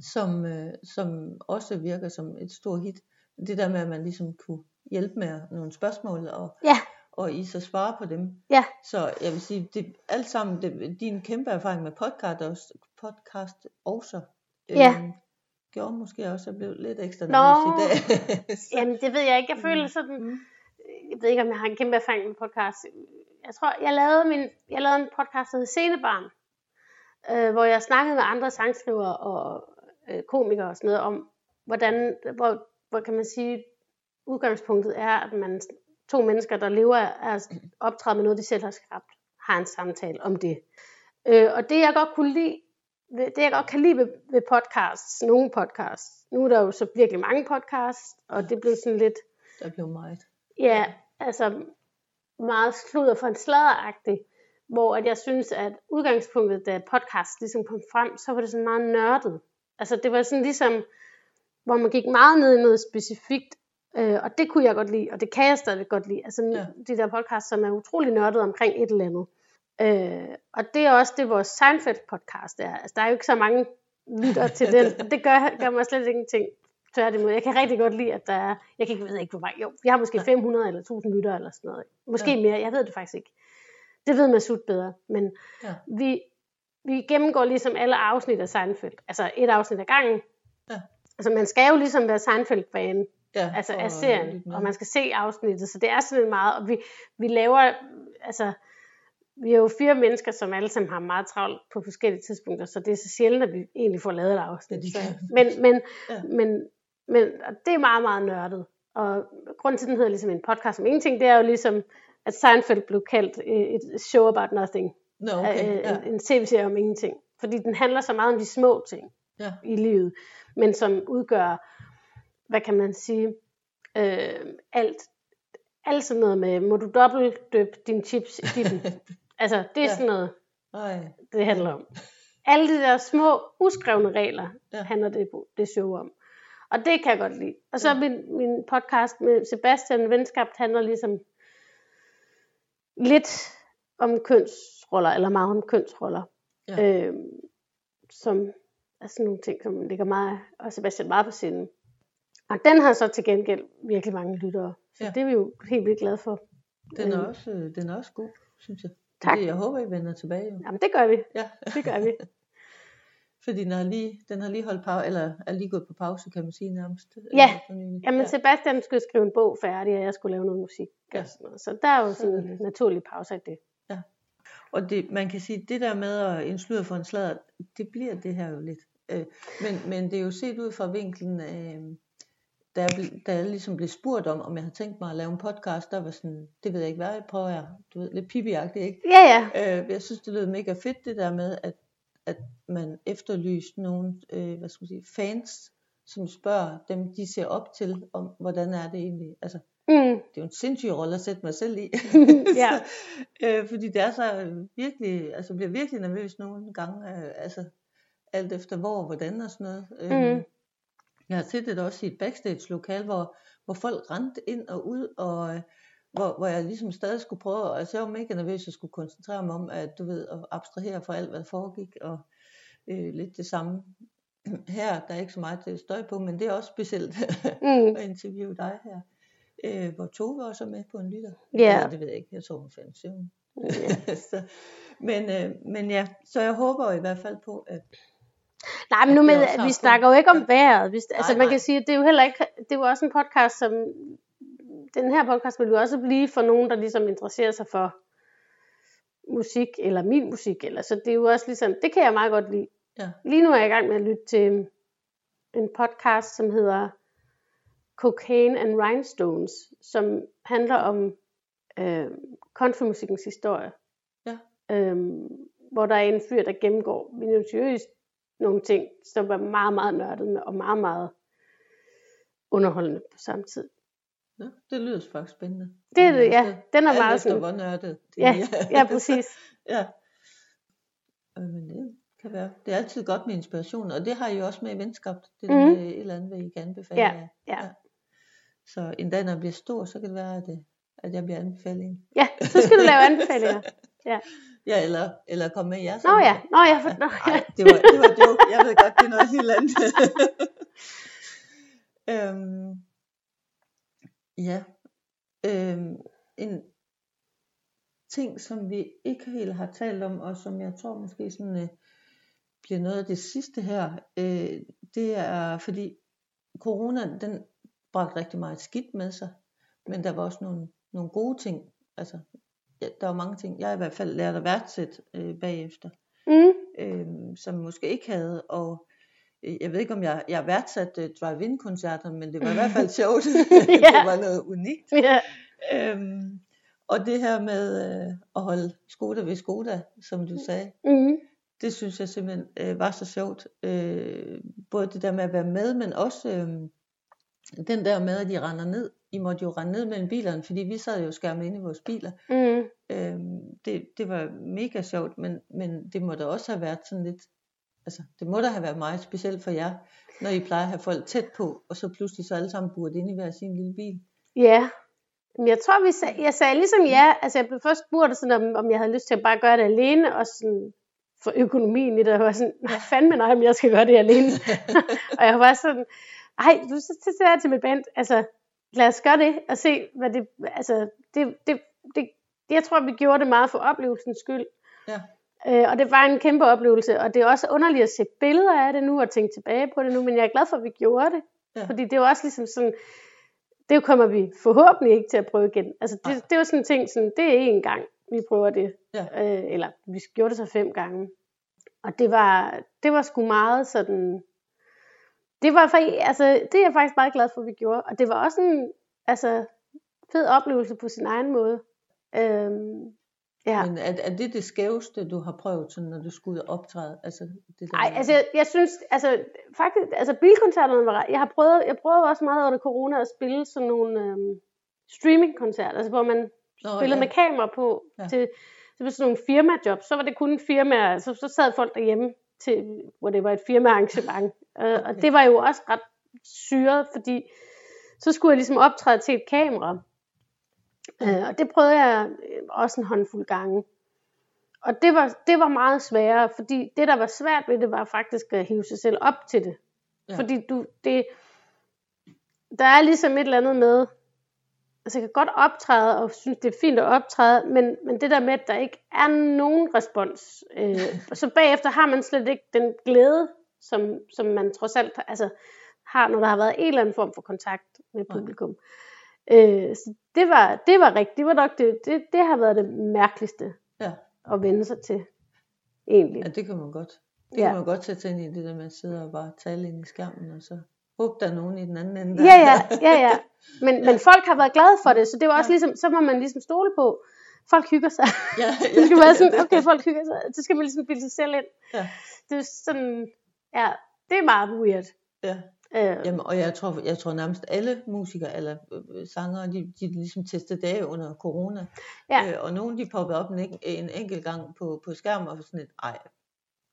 som, øh, som også virker som et stort hit. Det der med, at man ligesom kunne hjælpe med nogle spørgsmål, og, ja. og I så svare på dem. Ja. Så jeg vil sige, det alt sammen, det, din kæmpe erfaring med podcast også, podcast også ja. Gjorde måske også, at jeg blev lidt ekstra nervøs i dag. (laughs) Jamen, det ved jeg ikke. Jeg føler sådan, mm. jeg ved ikke, om jeg har en kæmpe erfaring med podcast. Jeg tror, jeg lavede, min, jeg lavede en podcast, der hed Scenebarn, øh, hvor jeg snakkede med andre sangskriver og øh, komikere og sådan noget, om hvordan, hvor, hvor kan man sige, udgangspunktet er, at man to mennesker, der lever af at optræde med noget, de selv har skabt, har en samtale om det. Øh, og det jeg godt kunne lide, det jeg godt kan lide ved, ved podcasts, nogle podcasts, nu er der jo så virkelig mange podcasts, og det blev sådan lidt... Der blev meget. Ja, altså meget sludder for en sladderagtig, hvor at jeg synes, at udgangspunktet, da podcast ligesom kom frem, så var det sådan meget nørdet. Altså det var sådan ligesom, hvor man gik meget ned i noget specifikt, øh, og det kunne jeg godt lide, og det kan jeg stadig godt lide. Altså ja. de der podcasts, som er utrolig nørdet omkring et eller andet. Øh, og det er også det, vores Seinfeld podcast er. Altså der er jo ikke så mange lytter til den. (laughs) Det gør, gør mig slet ingenting. Tværtimod. Jeg kan rigtig godt lide, at der er, jeg kan ikke, ved ikke, hvor mange, jo, vi har måske 500 eller 1000 lytter eller sådan noget. Måske ja. mere, jeg ved det faktisk ikke. Det ved Masud bedre, men ja. vi, vi gennemgår ligesom alle afsnit af Seinfeld. Altså et afsnit ad gangen. Ja. Altså man skal jo ligesom være Seinfeld-fan. Ja, altså af serien, og man skal se afsnittet, så det er sådan meget, og vi, vi laver, altså, vi er jo fire mennesker, som alle sammen har meget travlt på forskellige tidspunkter, så det er så sjældent, at vi egentlig får lavet et afsnit. Så, men, men, ja. men, men det er meget, meget nørdet. Og grunden til, at den hedder ligesom en podcast om ingenting, det er jo ligesom, at Seinfeld blev kaldt et show about nothing. No, okay. øh, ja. en, en tv-serie om ingenting. Fordi den handler så meget om de små ting ja. i livet, men som udgør, hvad kan man sige, øh, alt, alt sådan noget med, må du dobbelt døbe dine chips i dippen? (laughs) altså, det er ja. sådan noget, Ej. det handler om. Alle de der små, uskrevne regler, ja. handler det, det show om. Og det kan jeg godt lide. Og så ja. min, min podcast med Sebastian Venskab handler ligesom lidt om kønsroller, eller meget om kønsroller. Ja. Øh, som er sådan nogle ting, som ligger meget, og Sebastian meget på sinden. Og den har så til gengæld virkelig mange lyttere. Så ja. det er vi jo helt vildt glade for. Den er, øh. også, den er også god, synes jeg. Tak. Det, jeg håber, I vender tilbage. Jo. Jamen det gør vi. Ja. det gør vi. (laughs) Fordi den har lige, den har lige holdt pause, eller er lige gået på pause, kan man sige nærmest. Ja, jamen ja. Sebastian skulle skrive en bog færdig, og jeg skulle lave noget musik. Ja. Og sådan noget. Så der er jo sådan en naturlig pause af det. Og det, man kan sige, det der med at en sludder for en sladder, det bliver det her jo lidt. Øh, men, men det er jo set ud fra vinklen, øh, da, jeg, da jeg ligesom blev spurgt om, om jeg havde tænkt mig at lave en podcast, der var sådan, det ved jeg ikke, hvad jeg prøver jeg, du ved, lidt pipiagtigt, ikke? Ja, ja. Øh, jeg synes, det lød mega fedt, det der med, at, at man efterlyste nogle, øh, hvad skal man sige, fans, som spørger dem, de ser op til, om hvordan er det egentlig, altså, Mm. det er jo en sindssyg rolle at sætte mig selv i. (laughs) Ja. så, (laughs) øh, fordi det er så virkelig, altså bliver virkelig nervøs nogle gange, øh, altså alt efter hvor og hvordan og sådan noget. Øh, Mm. Jeg har set det også i et backstage-lokal, hvor, hvor folk rendte ind og ud, og øh, hvor, hvor jeg ligesom stadig skulle prøve, altså jeg var mega nervøs, at skulle koncentrere mig om, at du ved, at abstrahere fra alt, hvad der foregik, og øh, lidt det samme (clears throat) her, der er ikke så meget til støj på, men det er også specielt (laughs) Mm. at interviewe dig her, øh, hvor Tove også er med på en lytter. Ja. Eller, det ved jeg ikke, jeg tror hun fandt søvn. (laughs) Så, men, øh, men ja, så jeg håber i hvert fald på, at Nej, men nu med, vi snakker jo ikke om vejret. Altså Nej, man nej. kan sige, at det er jo heller ikke, det er jo også en podcast, som, den her podcast vil jo også blive for nogen, der ligesom interesserer sig for musik, eller min musik, eller så det er jo også ligesom, det kan jeg meget godt lide. ja, Lige nu er jeg i gang med at lytte til en podcast, som hedder Cocaine and Rhinestones, som handler om øh, countrymusikkens historie. Ja. Øhm, hvor der er en fyr, der gennemgår minutiøst nogle ting, som er meget, meget med, og meget, meget underholdende på samme tid. ja, det lyder faktisk spændende. Det er det, ja. Den er alt meget efter, sådan- hvor nørdet det Ja, er. ja, præcis. (laughs) ja. Men det kan være. Det er altid godt med inspiration, og det har I jo også med i venskab. Det Mhm. med et eller andet, hvad I kan anbefale. Ja, jer. ja. Så en dag, når jeg bliver stor, så kan det være, at, at jeg bliver anbefalet en. Ja, så skal du lave anbefalinger. (laughs) Ja. Ja, eller, eller komme med jer. Nå ja, nå ja, for, nå, ja. Nej, det var, det var joke. Jeg ved godt, det er noget helt andet. (laughs) øhm, ja. Øhm, en ting, som vi ikke helt har talt om, og som jeg tror måske sådan, øh, bliver noget af det sidste her, øh, det er fordi corona, den bragte rigtig meget skidt med sig, men der var også nogle, nogle gode ting. Altså, ja, der var mange ting, jeg i hvert fald lærte at værdsætte øh, bagefter Mm, øh, som jeg måske ikke havde, og øh, jeg ved ikke om jeg, jeg værdsatte øh, drive-in-koncerter, men det var i hvert fald (laughs) sjovt. (laughs) Det var noget unikt. ja. Øhm, og det her med øh, at holde Skoda ved Skoda, som du sagde, Mm, det synes jeg simpelthen øh, var så sjovt. Øh, både det der med at være med, men også øh, den der med, at de render ned. I måtte jo rende ned mellem bilerne, fordi vi sad jo skærmet inde i vores biler. mm. Øhm, det, det var mega sjovt, men, men det må da også have været sådan lidt, altså det må da have været meget specielt for jer, når I plejer at have folk tæt på, og så pludselig så alle sammen burde inde i hver sin lille bil. Ja, men jeg tror, vi sag, jeg sagde ligesom ja. Altså, jeg blev først spurgt, sådan, om, om jeg havde lyst til at bare gøre det alene, og sådan, for økonomien i det, og var sådan, nej, fandme nej, om jeg skal gøre det alene. (laughs) (laughs) og jeg var sådan, ej, du så jeg til mit band, altså, lad os gøre det, og se, hvad det, altså, det, det, det, jeg tror, vi gjorde det meget for oplevelsens skyld. Ja. Øh, og det var en kæmpe oplevelse, og det er også underligt at se billeder af det nu, og tænke tilbage på det nu, men jeg er glad for, at vi gjorde det. Ja. Fordi det er jo også ligesom sådan, det kommer vi forhåbentlig ikke til at prøve igen. Altså det, det var sådan en ting, sådan, det er én gang, vi prøver det. Ja. Øh, eller vi gjorde det så fem gange. Og det var, det var sgu meget sådan, det var altså, det er jeg faktisk meget glad for, at vi gjorde. Og det var også en altså, fed oplevelse på sin egen måde. Øhm, ja. Men er, er det det skæveste, du har prøvet, sådan, når du skulle ud og optræde? Altså, det der Nej, med- altså jeg, jeg synes, altså faktisk, altså bilkoncerterne var, jeg har prøvet, jeg prøvede også meget under corona at spille sådan nogle øhm, streamingkoncerter, altså hvor man Nå, spillede ja. med kamera på Ja. til, var sådan nogle firmajobs, så var det kun firmaer, så, så sad folk derhjemme til, hvor det var et firmaarrangement, okay. og det var jo også ret syret, fordi så skulle jeg ligesom optræde til et kamera, øh, og det prøvede jeg øh, også en håndfuld gange. Og det var, det var meget sværere, fordi det, der var svært ved det, var faktisk at hive sig selv op til det. Ja. Ja. Fordi du, det, der er ligesom et eller andet med, altså jeg kan godt optræde, og synes, det er fint at optræde, men, men det der med, at der ikke er nogen respons, øh, (laughs) så bagefter har man slet ikke den glæde, som, som man trods alt altså, har, når der har været en eller anden form for kontakt med Nej. publikum. Øh, så det var, det var rigtigt, det var nok det, det, det har været det mærkeligste Ja. at vende sig til, egentlig. ja, det kan man godt. Det Ja. kan man godt sætte ind i, det der med at sidde og bare tale ind i skærmen, og så håbe, der er nogen i den anden ende. Ja, ja, ja, ja. Men, (laughs) men folk har været glade for det, så det var også Ja. ligesom, så må man ligesom stole på, folk hygger sig. ja, (laughs) Det skal være sådan, det- okay, folk hygger sig. Så skal man ligesom bilde sig selv ind. Ja. Det er sådan, ja, det er meget weird. Ja. Øh, Jamen, og jeg tror, jeg tror nærmest alle musikere eller øh, sangere, de, de ligesom testede dage under corona. Ja. Øh, og nogle de poppede op en, en, en enkelt gang på, på skærmen og sådan lidt, ej,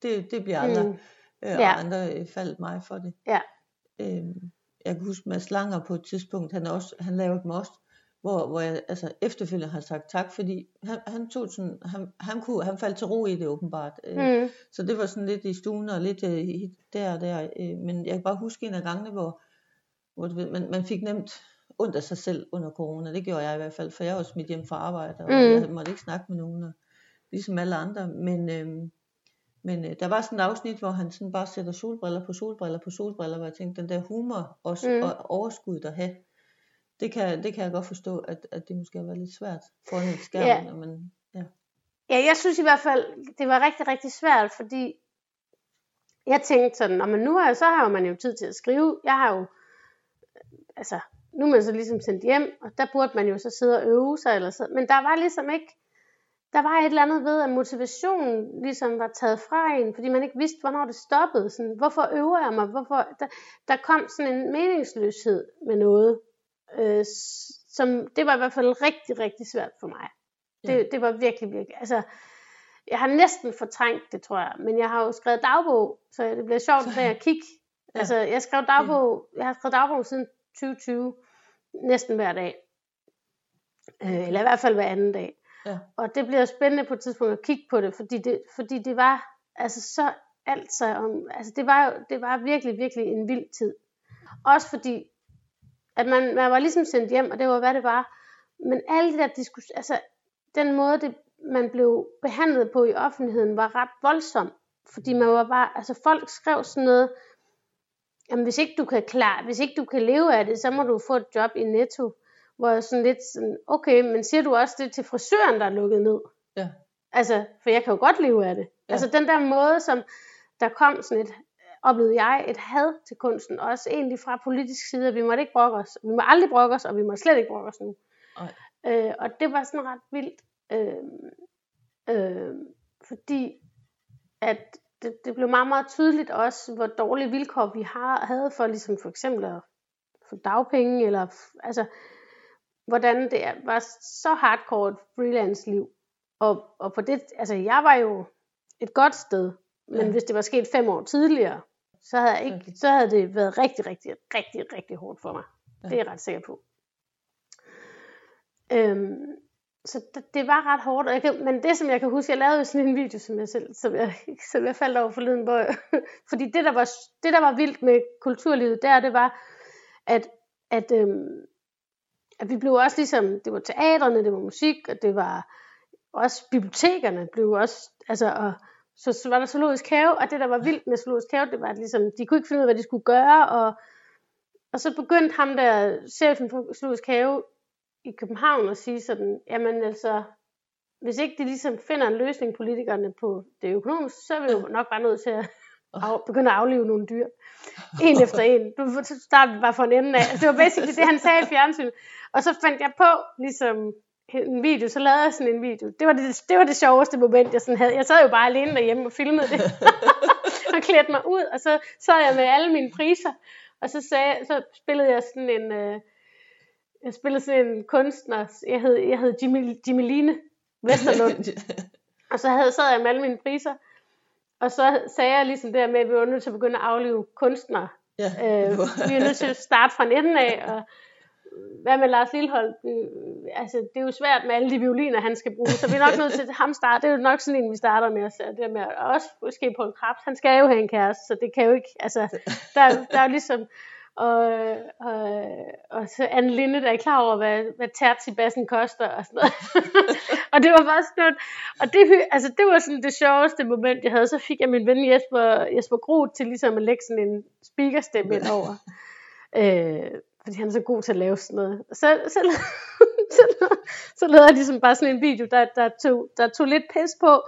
det, det bliver aldrig. Mm. Øh, Ja. Og andre øh, faldt mig for det. Ja. Øh, jeg kan huske Mads Langer på et tidspunkt, han, også, han lavede dem også, hvor, hvor jeg altså, efterfølgende har sagt tak, fordi han, han, tog sådan, han, han, kunne, han faldt til ro i det åbenbart. Øh, mm, så det var sådan lidt i stuen og lidt øh, der og der. Øh, men jeg kan bare huske en af gangene, hvor, hvor du ved, man, man fik nemt ondt af sig selv under corona. Det gjorde jeg i hvert fald, for jeg var smidt hjem fra arbejde, og Mm. jeg måtte ikke snakke med nogen, og, ligesom alle andre. Men, øh, men øh, der var sådan et afsnit, hvor han sådan bare sætter solbriller på solbriller på solbriller, hvor jeg tænkte, den der humor også, mm. og overskud at have, det kan, det kan jeg godt forstå, at, at det måske har været lidt svært foran et skærm, Ja. man, ja. Ja, jeg synes i hvert fald, det var rigtig, rigtig svært, fordi jeg tænkte sådan, "Nå, men nu har, så har man jo tid til at skrive. Jeg har jo, altså, nu er man så ligesom sendt hjem, og der burde man jo så sidde og øve sig, eller så. men der var ligesom ikke, der var et eller andet ved, at motivationen ligesom var taget fra en, fordi man ikke vidste, hvornår det stoppede. Sådan, hvorfor øver jeg mig? Hvorfor? Der, der kom sådan en meningsløshed med noget, øh, som, det var i hvert fald rigtig, rigtig svært for mig. Det, Ja. det var virkelig, virkelig, altså, jeg har næsten fortrængt det, tror jeg, men jeg har jo skrevet dagbog, så det bliver sjovt i dag at kigge. Ja. Altså, jeg skrev dagbog, jeg har skrevet dagbog siden 2020, næsten hver dag. Øh, eller i hvert fald hver anden dag. Ja. Og det bliver spændende på et tidspunkt at kigge på det, fordi det, fordi det var altså så alt sig om, altså det var jo, det var virkelig, virkelig en vild tid. Også fordi, at man, man var ligesom sendt hjem, og det var hvad det var. Men alle de der diskussioner, altså den måde, det, man blev behandlet på i offentligheden, var ret voldsom. Fordi man var bare, altså folk skrev sådan noget, jamen hvis ikke du kan klare, hvis ikke du kan leve af det, så må du få et job i Netto. Hvor jeg sådan lidt sådan, okay, men siger du også det til frisøren, der er lukket ned? Ja. Altså, for jeg kan jo godt leve af det. Ja. Altså den der måde, som der kom sådan et, oplevede jeg, et had til kunsten, også egentlig fra politisk side, at vi måtte ikke brokke os. Vi må aldrig brokke os, og vi må slet ikke brokke os nu. Ej. Øh, og det var sådan ret vildt, øh, øh, fordi at det, det blev meget, meget tydeligt også, hvor dårlige vilkår vi har, havde for ligesom for eksempel at få dagpenge, eller altså, hvordan det var så hardcore et freelance liv. Og, og på det, altså jeg var jo et godt sted, men Ja. hvis det var sket fem år tidligere, så havde, jeg ikke, så havde det været rigtig, rigtig, rigtig, rigtig hårdt for mig. Ja. Det er jeg ret sikker på. Øhm, så det, det var ret hårdt, og jeg kan, men det som jeg kan huske, jeg lavede sådan en video, som jeg selv, som jeg, (laughs) som jeg faldt over forleden, hvor, (laughs) fordi det der, var, det der var vildt med kulturlivet der, det var, at, at, øhm, at vi blev også ligesom, det var teaterne, det var musik, og det var også bibliotekerne blev også, altså, og så, så var der zoologisk have, og det der var vildt med zoologisk have, det var, at ligesom, de kunne ikke finde ud af, hvad de skulle gøre, og, og så begyndte ham der, chefen for zoologisk have i København, at sige sådan, jamen altså, hvis ikke de ligesom finder en løsning, politikerne, på det økonomiske, så er vi jo nok bare nødt til at af, begynde at aflive nogle dyr. En efter en. Du startede bare for en ende af. Altså, det var basically det, han sagde i fjernsynet. Og så fandt jeg på, ligesom en video, så lavede jeg sådan en video. Det var det, det, var det sjoveste moment, jeg sådan havde. Jeg sad jo bare alene derhjemme og filmede det. (laughs) og klædte mig ud, og så sad jeg med alle mine priser. Og så, sagde, så spillede jeg sådan en... Øh, jeg spillede sådan en kunstner, jeg hed, jeg hed Jimmy, Jimmy Line Vesterlund, (laughs) og så havde, sad jeg med alle mine priser, og så sagde jeg ligesom der med, at vi var nødt til at begynde at aflive kunstnere. ja. Øh, vi er nødt til at starte fra en ende af, og hvad med Lars Lillehold? Øh, altså, det er jo svært med alle de violiner, han skal bruge, så vi er nok nødt til at (laughs) ham starte. Det er jo nok sådan en, vi starter med at sætte det med. Og også måske på en Krabs, han skal jo have en kæreste, så det kan jo ikke, altså, der, der er jo ligesom, og, og, og så Anne Linde, der er klar over, hvad, hvad tertibassen koster og sådan noget. (laughs) og det var bare sådan noget, og det, altså, det var sådan det sjoveste moment, jeg havde. Så fik jeg min ven Jesper, Jesper Groth til ligesom at lægge sådan en speakerstemme ind over. Øh, fordi han er så god til at lave sådan noget. Så, så, (laughs) så, så lavede jeg ligesom bare sådan en video, der, der, tog, der tog lidt pis på,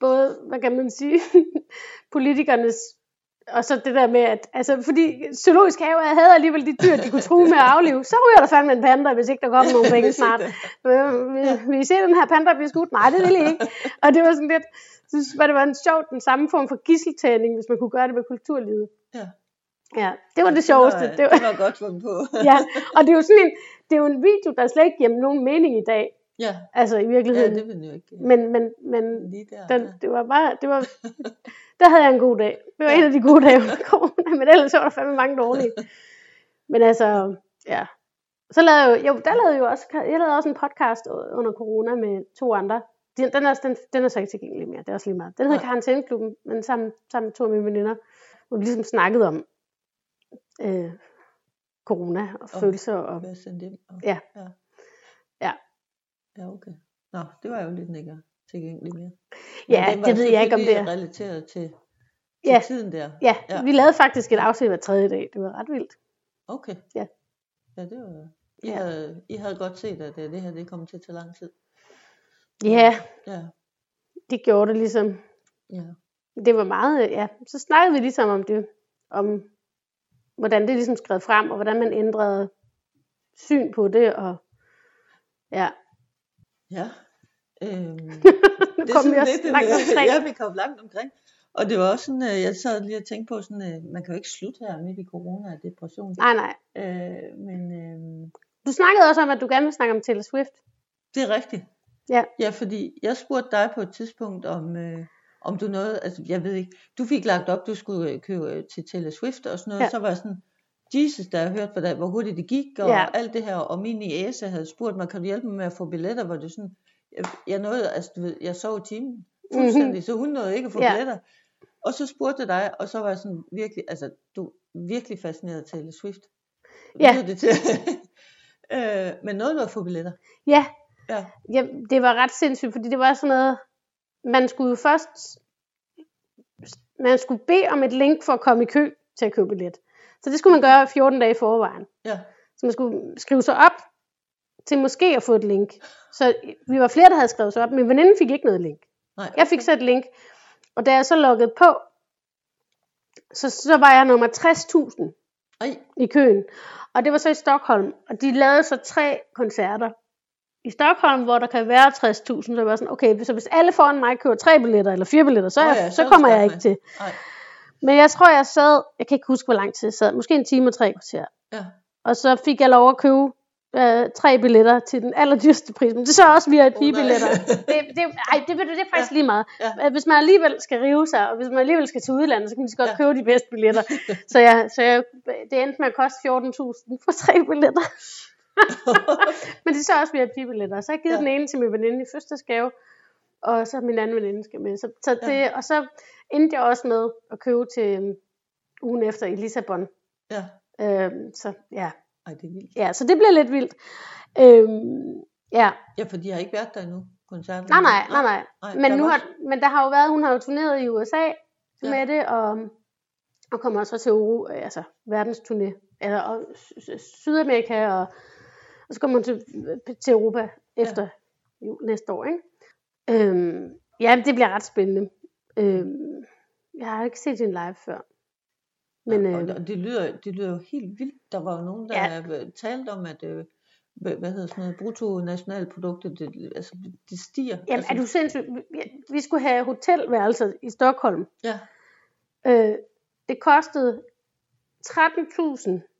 både, hvad kan man sige, (laughs) politikernes og så det der med, at altså, fordi zoologisk have havde alligevel de dyr, de kunne true med at aflive, så ryger der fandme en panda, hvis ikke der kommer (laughs) nogen penge snart. Øh, vil, I se den her panda blive skudt? Nej, det vil I ikke. Og det var sådan lidt, synes jeg, det var en sjov, den samme form for gisseltagning, hvis man kunne gøre det med kulturlivet. Ja. Ja, det var Og det sjoveste. Var, Det det, var, var, godt fundet på. (laughs) ja, og det er jo sådan en, det er jo en video, der slet ikke giver nogen mening i dag. ja. Altså i ja, virkeligheden. det vil jo ikke. men, men, men lige der. den, ja. det var bare, det var, der havde jeg en god dag. Det var Ja. en af de gode dage under corona, men ellers var der fandme mange dårlige. Men altså, ja. Så lavede jeg jo, jo, der lavede jeg jo også, jeg lavede også en podcast under corona med to andre. Den, den, er, den, den er så ikke tilgængelig mere, det er også lige meget. Den hedder Nej. Karantæneklubben, men sammen, sammen med to af mine veninder, hvor vi ligesom snakkede om øh, corona og Og- følelser. Og, ind? Og, Ja. ja. Ja. Ja, okay. Nå, det var jo lidt ikke tilgængeligt mere. ja, var det ved jeg ikke om det er. relateret til, til Ja. tiden der. Ja, Ja. vi lavede faktisk et afsnit hver tredje dag. Det var ret vildt. Okay. Ja. Ja, det var... I, Ja. havde, I havde godt set, at øh, det her det kom til at tage lang tid. Ja, Ja, det gjorde det ligesom. ja. det var meget, ja, så snakkede vi ligesom om det, om hvordan det ligesom skred frem, og hvordan man ændrede syn på det, og ja, Ja. Øhm, (laughs) nu kom vi også langt omkring. (laughs) Ja, vi kom langt omkring. Og det var også sådan, øh, jeg sad lige og tænkte på sådan, øh, man kan jo ikke slutte her midt i corona og depression. Nej, nej. Øh, men øh, Du snakkede også om, at du gerne vil snakke om Taylor Swift. det er rigtigt. Ja. Ja, fordi jeg spurgte dig på et tidspunkt om, øh, om du noget, altså jeg ved ikke, du fik lagt op, du skulle øh, købe øh, til Taylor Swift og sådan noget, Ja. så var jeg sådan, Jesus, der har hørt, hvor, der, hvor hurtigt det gik, og Ja. alt det her, og min niece havde spurgt mig, kan du hjælpe mig med at få billetter, hvor det sådan, jeg, jeg nåede, altså du ved, jeg sov i timen, fuldstændig, mm-hmm. så hun nåede ikke at få Ja. billetter. Og så spurgte jeg dig, og så var jeg sådan virkelig, altså du virkelig fascineret af Taylor Swift. Ja. Det til. (laughs) øh, men nåede du at få billetter? Ja, Ja. ja, det var ret sindssygt, fordi det var sådan noget, man skulle jo først, man skulle bede om et link for at komme i kø til at købe billet. Så det skulle man gøre 14 dage i forvejen. Ja. Så man skulle skrive sig op til måske at få et link. Så vi var flere, der havde skrevet sig op. Min veninde fik ikke noget link. Nej, Jeg fik så et link. Og da jeg så loggede på, så, så var jeg nummer 60.000 Ej, i køen. Og det var så i Stockholm. Og de lavede så tre koncerter i Stockholm, hvor der kan være 60.000. Så jeg var sådan, okay, så hvis alle foran mig køber tre billetter eller fire billetter, så, er, ja, jeg, så er kommer jeg med. ikke til. nej. Men jeg tror, jeg sad, jeg kan ikke huske, hvor lang tid jeg sad, måske en time og tre kvarter. Ja. Og så fik jeg lov at købe øh, tre billetter til den allerdyreste pris. Men det er så også VIP-billetter. nej. det, det, ej, det, du, det er faktisk lige meget. Ja. Hvis man alligevel skal rive sig, og hvis man alligevel skal til udlandet, så kan man så godt Ja. købe de bedste billetter. (laughs) så jeg, så jeg, det endte med at koste 14.000 for tre billetter. (laughs) Men det er så også VIP-billetter. Så har jeg givet Ja. den ene til min veninde i fødselsdagsgave, og så min anden veninde skal med. Så, så det, Ja. Og så endte jeg også med at købe til øhm, ugen efter i Lissabon. ja. Øhm, så ja. Ej, det er vildt. ja, så det bliver lidt vildt. Øhm, ja, Ja, for de har ikke været der endnu, koncerten. nej, nej, nej, nej. nej Men, nu har, men der har jo været, hun har jo turneret i USA ja. Med det, og, og kommer også til Euro, altså verdens turné, eller og, Sy- Sy- Sydamerika, og, og så kommer hun til, til Europa efter ja. jul næste år, ikke? Øhm, ja, det bliver ret spændende. Øhm, jeg har ikke set hende live før. Men, Men, øh, og, og det, lyder, det lyder jo helt vildt. Der var jo nogen, der Ja. ja. talte om, at øh, hvad hvad hedder sådan noget, bruttonationalproduktet, det, altså, det stiger. jamen, altså, er du sindssyg? Vi, vi skulle have hotelværelser i Stockholm. Ja, Øh, det kostede 13.000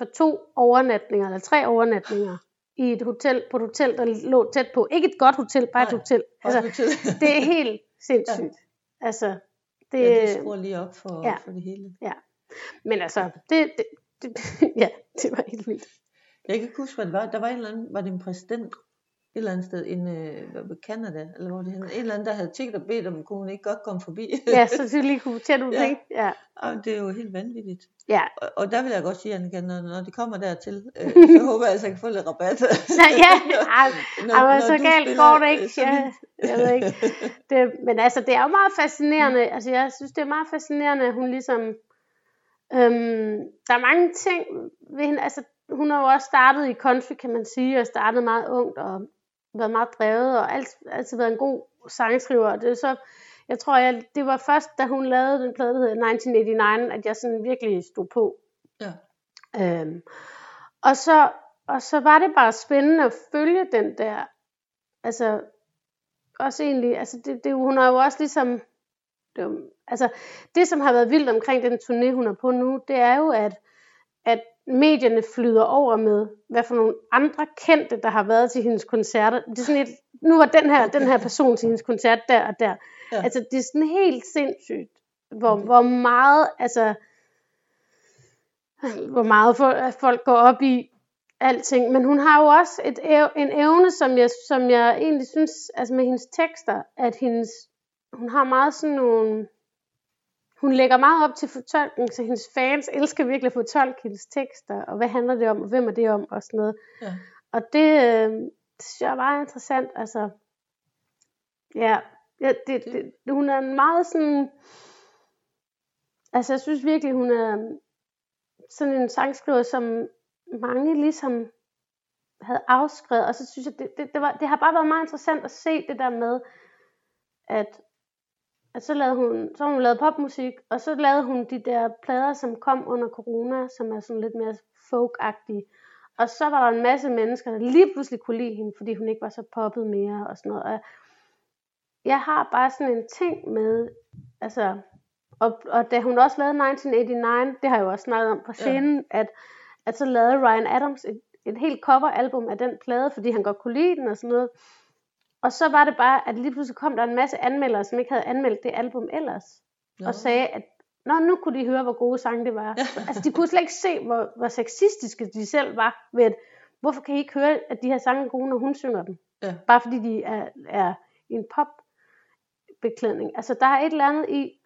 for to overnatninger, eller tre overnatninger, i et hotel, på et hotel, der lå tæt på. Ikke et godt hotel, bare et Nej, hotel. altså, Altså, (laughs) det er helt sindssygt. Ja. Altså, det, ja, det skruer lige op for, ja. ja. for det hele. men altså, det, det, det, (laughs) ja, det var helt vildt. Jeg kan ikke huske, hvad det var. Der var en eller anden, var det en præsident et eller andet sted, en øh, hvad, Canada, eller hvor det henne, en eller anden, der havde tigget og bedt om, kunne hun ikke godt komme forbi. Ja, så du lige kunne tæt ud, (laughs) Ja. ikke? Ja, Ej, det er jo helt vanvittigt. ja. Og, og der vil jeg godt sige, Annika, når, når det kommer dertil, øh, (laughs) så håber jeg, at jeg kan få lidt rabat. (laughs) Nå, ja, Når- når så galt spiller, går det øh, ikke. så Ja, jeg ved ikke. Det, men altså, det er jo meget fascinerende. Altså, jeg synes, det er meget fascinerende, at hun ligesom... Øhm, der er mange ting ved hende. Altså, hun har jo også startet i country, kan man sige, og startet meget ungt, og været meget drevet, og alt, altid været en god sangskriver. Det så, jeg tror, jeg, det var først, da hun lavede den plade, der hedder 1989, at jeg sådan virkelig stod på. Ja. Øhm, og, så, og så var det bare spændende at følge den der, altså også egentlig, altså det, det, hun har jo også ligesom det, altså, det, som har været vildt omkring den turné, hun er på nu, det er jo, at, at medierne flyder over med, hvad for nogle andre kendte, der har været til hendes koncerter. Det er sådan et, nu var den her, den her person til hendes koncert der og der. Ja. Altså, det er sådan helt sindssygt, hvor, okay. hvor meget, altså, hvor meget folk går op i alting. Men hun har jo også et, en evne, som jeg, som jeg egentlig synes, altså med hendes tekster, at hendes, hun har meget sådan nogle, hun lægger meget op til fortolkning, så hendes fans elsker virkelig at fortolke hendes tekster, og hvad handler det om, og hvem er det om, og sådan noget. Ja. Og det, øh, det synes jeg er meget interessant, altså, ja, ja det, det, hun er en meget sådan, altså jeg synes virkelig, hun er sådan en sangskriver, som mange ligesom havde afskrevet, og så synes jeg, det, det, det, var, det har bare været meget interessant at se det der med, at, at så lavede hun, så hun lavet popmusik, og så lavede hun de der plader, som kom under corona, som er sådan lidt mere folk-agtige. Og så var der en masse mennesker, der lige pludselig kunne lide hende, fordi hun ikke var så poppet mere og sådan noget. Og jeg har bare sådan en ting med, altså, og, og da hun også lavede 1989, det har jeg jo også snakket om på scenen, ja. at at så lavede Ryan Adams et, et helt coveralbum af den plade, fordi han godt kunne lide den og sådan noget. Og så var det bare, at lige pludselig kom der en masse anmeldere, som ikke havde anmeldt det album ellers. Ja. Og sagde, at Nå, nu kunne de høre, hvor gode sange det var. altså, de kunne slet ikke se, hvor, hvor sexistiske de selv var. Ved at, hvorfor kan I ikke høre, at de her sange er gode, når hun synger dem? Ja. Bare fordi de er, er en popbeklædning. Altså, der er et eller andet i,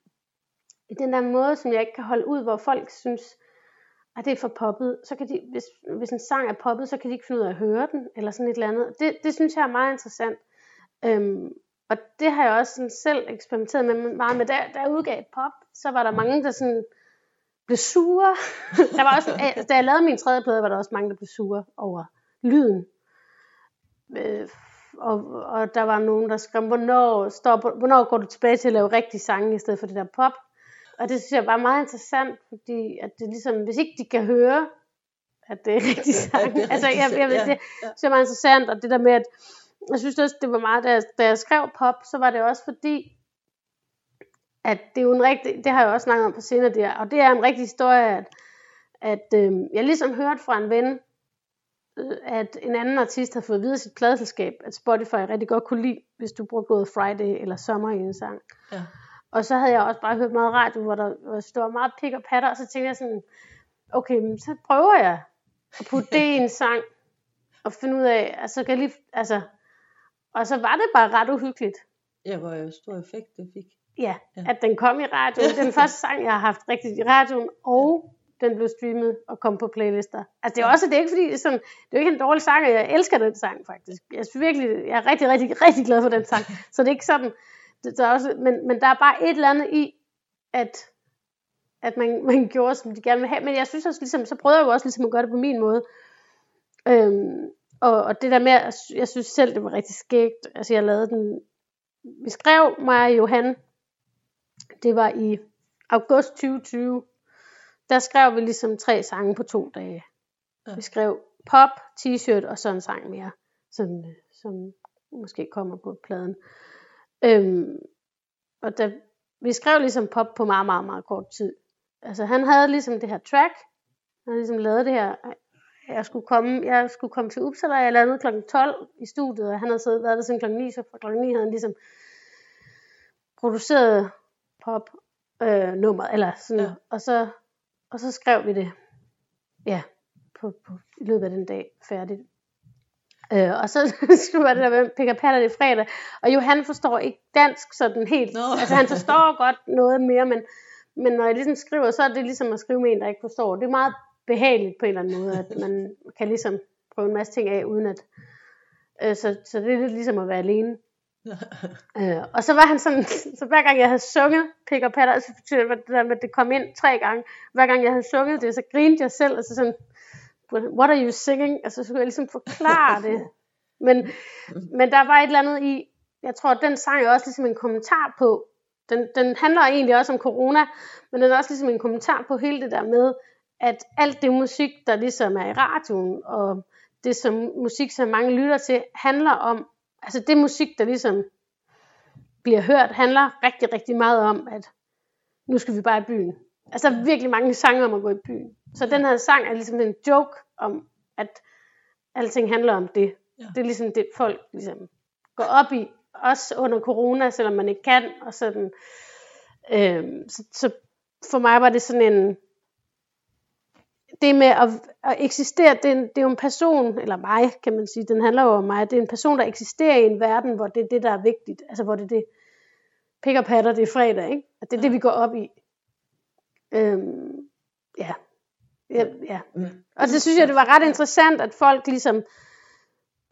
i den der måde, som jeg ikke kan holde ud, hvor folk synes, at det er for poppet, så kan de, hvis, hvis en sang er poppet, så kan de ikke finde ud af at høre den, eller sådan et eller andet. Det, det synes jeg er meget interessant. Øhm, og det har jeg også sådan selv eksperimenteret med meget med, da, da jeg udgav pop, så var der mange, der sådan blev sure. (laughs) der var også, da jeg lavede min tredje plade, var der også mange, der blev sure over lyden. Øh, og, og der var nogen, der skrev, hvornår, stop, hvornår går du tilbage til at lave rigtig sange, i stedet for det der pop? Og det synes jeg var meget interessant, fordi at det ligesom, hvis ikke de kan høre, at det er (laughs) rigtig sang. Ja, altså, jeg, jeg, jeg, det, det synes jeg var interessant, og det der med, at jeg synes også, det var meget, da jeg, da jeg skrev pop, så var det også fordi, at det er jo en rigtig, det har jeg også snakket om på senere der, og det er en rigtig historie, at, at øh, jeg ligesom hørte fra en ven, øh, at en anden artist havde fået videre sit pladeselskab, at Spotify rigtig godt kunne lide, hvis du brugte både Friday eller Sommer i en sang. Ja. Og så havde jeg også bare hørt meget radio, hvor der, hvor der var meget pik og patter, og så tænkte jeg sådan, okay, så prøver jeg at putte det i en sang, og finde ud af, altså, kan jeg lige, altså, og så var det bare ret uhyggeligt. Ja, hvor jo stor effekt det fik. Ja, ja, at den kom i radioen. Den (laughs) første sang, jeg har haft rigtigt i radioen, og den blev streamet og kom på playlister. Altså det er også, det er ikke fordi, det er, sådan, det er ikke en dårlig sang, og jeg elsker den sang faktisk. Jeg synes virkelig, jeg er rigtig, rigtig, rigtig glad for den sang. (laughs) Så det er ikke sådan, det, der er også, men, men der er bare et eller andet i, at, at man, man gjorde, som de gerne ville have. Men jeg synes også, ligesom, så prøvede jeg jo også ligesom at gøre det på min måde. Øhm, og, og det der med, jeg synes selv, det var rigtig skægt. Altså jeg lavede den, vi skrev mig og Johan, det var i august 2020, der skrev vi ligesom tre sange på to dage. Ja. Vi skrev pop, t-shirt og så en sang mere, som, som måske kommer på pladen. Øhm, og da, vi skrev ligesom pop på meget, meget, meget kort tid. Altså han havde ligesom det her track, han havde ligesom lavet det her, jeg skulle komme, jeg skulle komme til Uppsala, jeg lavede kl. 12 i studiet, og han havde siddet, været der siden kl. 9, så fra kl. 9 havde han ligesom produceret pop øh, nummer, eller sådan, ja. og, så, og så skrev vi det, ja, på, på, i løbet af den dag færdigt. Øh, og så (laughs) skulle det der med pick patter det fredag, og Johan forstår ikke dansk sådan helt, no. altså han forstår godt noget mere, men, men når jeg ligesom skriver, så er det ligesom at skrive med en, der ikke forstår. Det er meget behageligt på en eller anden måde, at man kan ligesom prøve en masse ting af, uden at, øh, så, så det er lidt ligesom at være alene. (laughs) øh, og så var han sådan, (laughs) så hver gang jeg havde sunget Pick Patter, så betyder det, det der med, at det kom ind tre gange, hver gang jeg havde sunget det, så grinede jeg selv, altså sådan, what are you singing? Altså, så skulle jeg ligesom forklare det. (laughs) Men, men der var et eller andet i, jeg tror, at den sang er også ligesom en kommentar på, den, den handler egentlig også om corona, men den er også ligesom en kommentar på hele det der med, at alt det musik, der ligesom er i radioen, og det som musik, som mange lytter til, handler om, altså det musik, der ligesom bliver hørt, handler rigtig, rigtig meget om, at nu skal vi bare i byen. Altså der er virkelig mange sange om at gå i byen. Så den her sang er ligesom en joke om, at alting handler om det. Ja. Det er ligesom det, folk ligesom går op i, også under corona, selvom man ikke kan, og sådan. Øhm, så, så for mig var det sådan en, det med at, at eksistere, det er, en, det er jo en person, eller mig kan man sige, den handler jo om mig, det er en person, der eksisterer i en verden, hvor det er det, der er vigtigt, altså hvor det er det, pik og patter, det er fredag, ikke? At det er det, vi går op i. Øhm, ja. Ja, ja. Mm. Og det synes jeg, det var ret interessant, at folk ligesom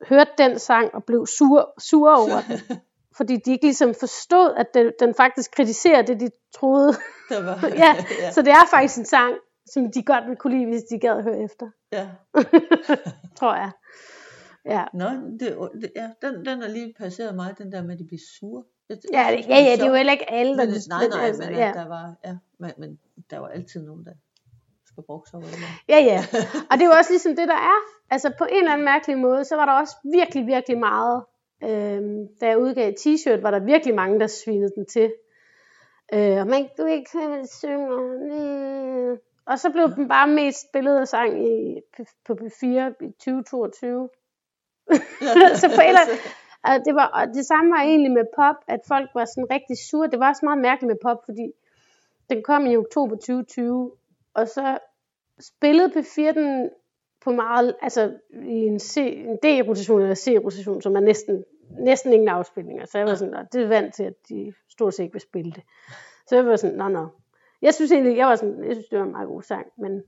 hørte den sang og blev sure, sure over den. (laughs) Fordi de ikke ligesom forstod, at den, den faktisk kritiserer det, de troede. Der var, (laughs) (laughs) ja, så det er faktisk en sang, som de godt ville kunne lide, hvis de gad at høre efter. ja. (laughs) Tror jeg. Ja. Nå, det, det, ja, den, den er lige passeret mig, den der med, at de bliver sure. Jeg, Ja, synes, ja, ja, det er jo heller ikke alle, der... Men, nej, nej, altså, men ja. der var, ja, men, men der var altid nogen, der skal sig over det. Ja, ja. Og det er jo også ligesom det, der er. Altså på en eller anden mærkelig måde, så var der også virkelig, virkelig meget. Øhm, da jeg udgav t-shirt, var der virkelig mange, der svinede den til. Øh, og man du ikke kan synge. Og så blev den bare mest spillet sang i, på P4 i 2022. (laughs) så på eller og det, var, og det samme var egentlig med pop, at folk var sådan rigtig sure. Det var også meget mærkeligt med pop, fordi den kom i oktober 2020, og så spillede P4 den på meget, altså i en, C, en D-rotation eller C-rotation, som er næsten, næsten ingen afspilninger. Så jeg var sådan, "Nå, det er vant til, at de stort set ikke vil spille det. Så jeg var sådan, nå, nå. Jeg synes egentlig, jeg var sådan, jeg synes, det var en meget god sang, men,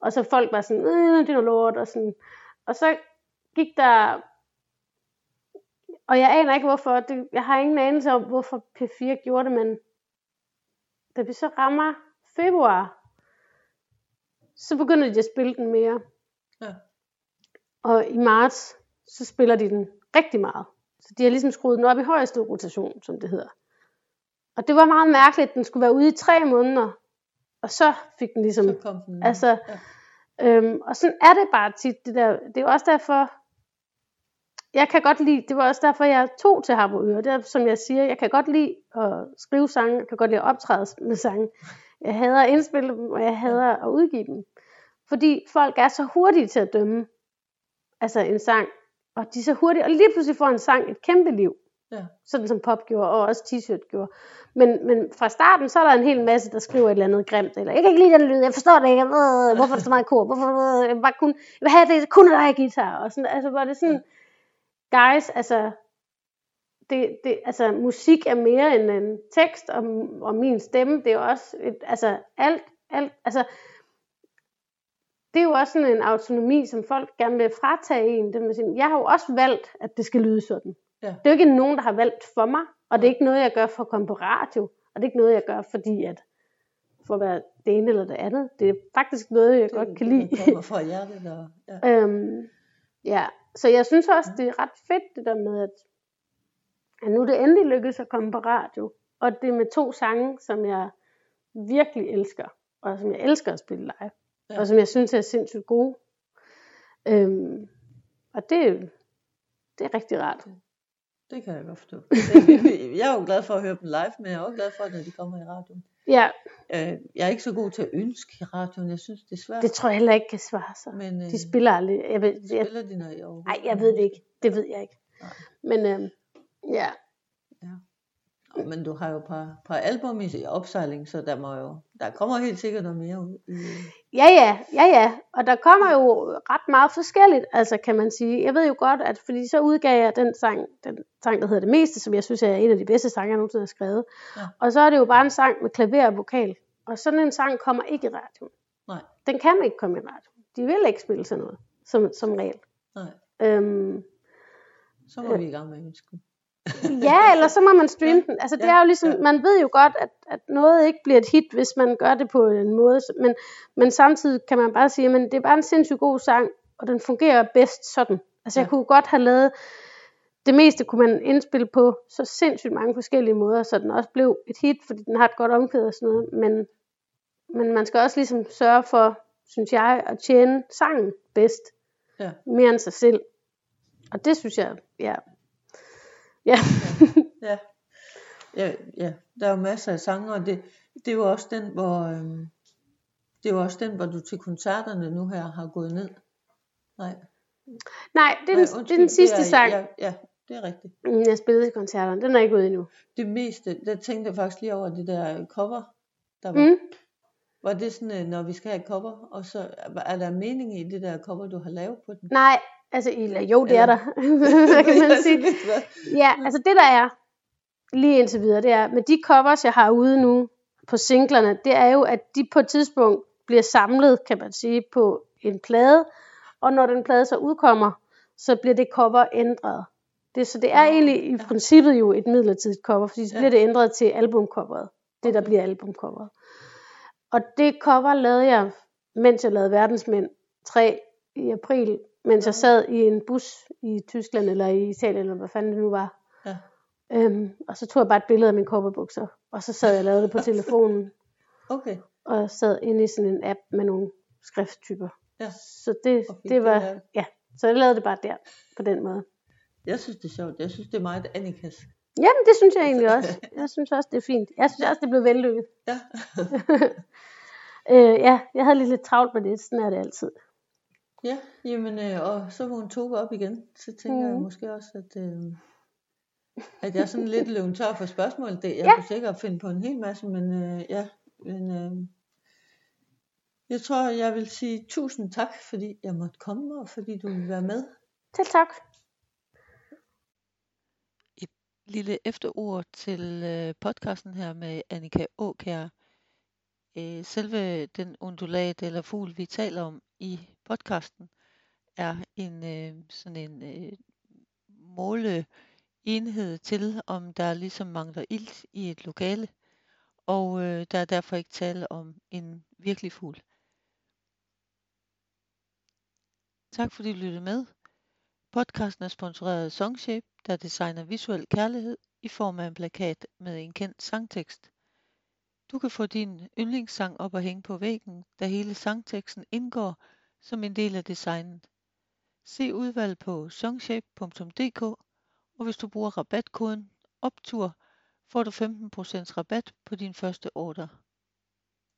og så folk var sådan, øh, det er noget lort, og sådan, og så gik der, og jeg aner ikke hvorfor, det, jeg har ingen anelse om, hvorfor P4 gjorde det, men da vi så rammer februar, så begynder de at spille den mere. Ja. Og i marts, så spiller de den rigtig meget. Så de har ligesom skruet den op i højeste rotation, som det hedder. Og det var meget mærkeligt, den skulle være ude i tre måneder. Og så fik den ligesom... Så kom den. Altså, ja. Øhm, og sådan er det bare tit. Det, der. det er jo også derfor, jeg kan godt lide, det var også derfor, jeg tog til Harboøre. Det er, som jeg siger, jeg kan godt lide at skrive sange, jeg kan godt lide at optræde med sange. Jeg hader at indspille dem, og jeg hader at udgive dem. Fordi folk er så hurtige til at dømme altså en sang, og de er så hurtige, og lige pludselig får en sang et kæmpe liv. Ja. Sådan som pop gjorde, og også t-shirt gjorde. Men, men fra starten, så er der en hel masse, der skriver et eller andet grimt, eller jeg kan ikke lide den lyd, jeg forstår det ikke, øh, hvorfor er der så meget kor, hvorfor, øh, jeg, bare kun, jeg vil have det, kun der er guitar, og sådan, altså, hvor det sådan, guys, altså, det, det, altså, musik er mere end en tekst, og, og min stemme, det er jo også, et, altså, alt, alt, altså, det er jo også sådan en autonomi, som folk gerne vil fratage en. Det med sin, jeg har jo også valgt, at det skal lyde sådan. Ja. Det er jo ikke nogen, der har valgt for mig, og det er ikke noget, jeg gør for at komme på radio, og det er ikke noget, jeg gør, fordi at for at være det ene eller det andet. Det er faktisk noget, jeg godt kan lide. Det kommer fra hjertet. Og, ja. (laughs) Øhm, ja, så jeg synes også, det er ret fedt det der med, at, at nu er det endelig lykkedes at komme på radio. Og det er med to sange, som jeg virkelig elsker, og som jeg elsker at spille live. Ja. Ja. Og som jeg synes er sindssygt gode. Øhm, og det, det er rigtig rart. Det kan jeg godt forstå. (laughs) Jeg er jo glad for at høre dem live, men jeg er også glad for, når de kommer i radioen. Ja, Øh, Jeg er ikke så god til at ønske i radioen. Jeg synes, det er svært. det tror jeg heller ikke kan svare sig. men øh, De spiller aldrig. Jeg ved, jeg, spiller de, når jeg nej, jeg ved det ikke. Det ved jeg ikke. Nej. Men øhm, ja, Men du har jo et par, par album i opsejling, så der må jo, der kommer helt sikkert noget mere ud. Ja, ja, ja, ja. Og der kommer jo ret meget forskelligt, altså kan man sige. Jeg ved jo godt, at fordi så udgav jeg den sang, den sang, der hedder Det Meste, som jeg synes er en af de bedste sange, jeg nogensinde har skrevet. Ja. Og så er det jo bare en sang med klaver og vokal. Og sådan en sang kommer ikke i radioen. nej, Den kan ikke komme i radioen. De vil ikke spille sådan noget, som, som regel. nej. Øhm, Så må vi i gang med at ønske den. Ja, eller så må man streame den. Altså det Ja, er jo ligesom, ja. man ved jo godt, at, at noget ikke bliver et hit, hvis man gør det på en måde. Men, men samtidig kan man bare sige, at det er bare en sindssygt god sang, og den fungerer bedst sådan. Altså jeg Ja. kunne godt have lavet, det meste kunne man indspille på så sindssygt mange forskellige måder, så den også blev et hit, fordi den har et godt omkvæd og sådan noget. Men, men man skal også ligesom sørge for, synes jeg, at tjene sangen bedst, Ja. mere end sig selv. Og det synes jeg, ja. Ja. Ja. ja, ja, der er jo masser af sange, og det, det er jo også den, hvor, øhm, det er jo også den, hvor du til koncerterne nu her har gået ned. Nej, Nej, det er, Nej, den, det er den sidste er, sang, Ja, ja, det er rigtigt. mm, jeg spillede til koncerterne. Den er ikke ude endnu. Det meste, der tænkte jeg faktisk lige over det der cover, der var. Mm. Var det sådan, øh, når vi skal have et cover, og så er der mening i det der cover, du har lavet på den? Nej, altså, eller jo, det er Eller- der, (laughs) (laughs) Hvad kan man sige. Ja, altså det der er, lige indtil videre, det er, med de covers, jeg har ude nu på singlerne, det er jo, at de på et tidspunkt bliver samlet, kan man sige, på en plade, og når den plade så udkommer, så bliver det cover ændret. Det, så det er Nå, egentlig i ja. princippet jo et midlertidigt cover, fordi så Ja. bliver det ændret til albumcoveret. Det, der Okay. bliver albumcoveret. Og det cover lavede jeg, mens jeg lavede Verdensmænd 3 i april, mens jeg sad i en bus i Tyskland eller i Italien, eller hvad fanden det nu var. Ja. Øhm, og så tog jeg bare et billede af mine kopperbukser, og så sad jeg og lavede det på (laughs) telefonen, Okay, og sad inde i sådan en app med nogle skrifttyper. Ja. Så det, det det var, lavet. ja, så jeg lavede det bare der, på den måde. jeg synes det er sjovt. Jeg synes det er meget Annikas. Jamen, det synes jeg egentlig også. (laughs) Jeg synes også, det er fint. Jeg synes også, det blev vellykket. Ja. (laughs) Øh, ja, jeg havde lige lidt travlt med det, sådan er det altid. Ja, jamen, øh, og så vågnede Tove op igen. Så tænker mm. jeg Mhm. måske også, at, øh, at jeg er sådan lidt løven tør for spørgsmål. Det, jeg Ja. kunne sikkert finde på en hel masse, men øh, ja. Men, øh, jeg tror, jeg vil sige tusind tak, fordi jeg måtte komme, og fordi du ville være med. Selv tak. lille efterord til øh, podcasten her med Annika Åkær. Øh, selve den undulat eller fugl, vi taler om i podcasten, er en øh, sådan en øh, måleenhed til, om der ligesom mangler ilt i et lokale, og øh, der er derfor ikke tale om en virkelig fugl. Tak fordi du lyttede med. Podcasten er sponsoreret af Songshape, der designer visuel kærlighed i form af en plakat med en kendt sangtekst. Du kan få din yndlingssang op og hænge på væggen, da hele sangteksten indgår som en del af designet. Se udvalg på songshape.dk, og hvis du bruger rabatkoden OPTUR, får du 15% rabat på din første order.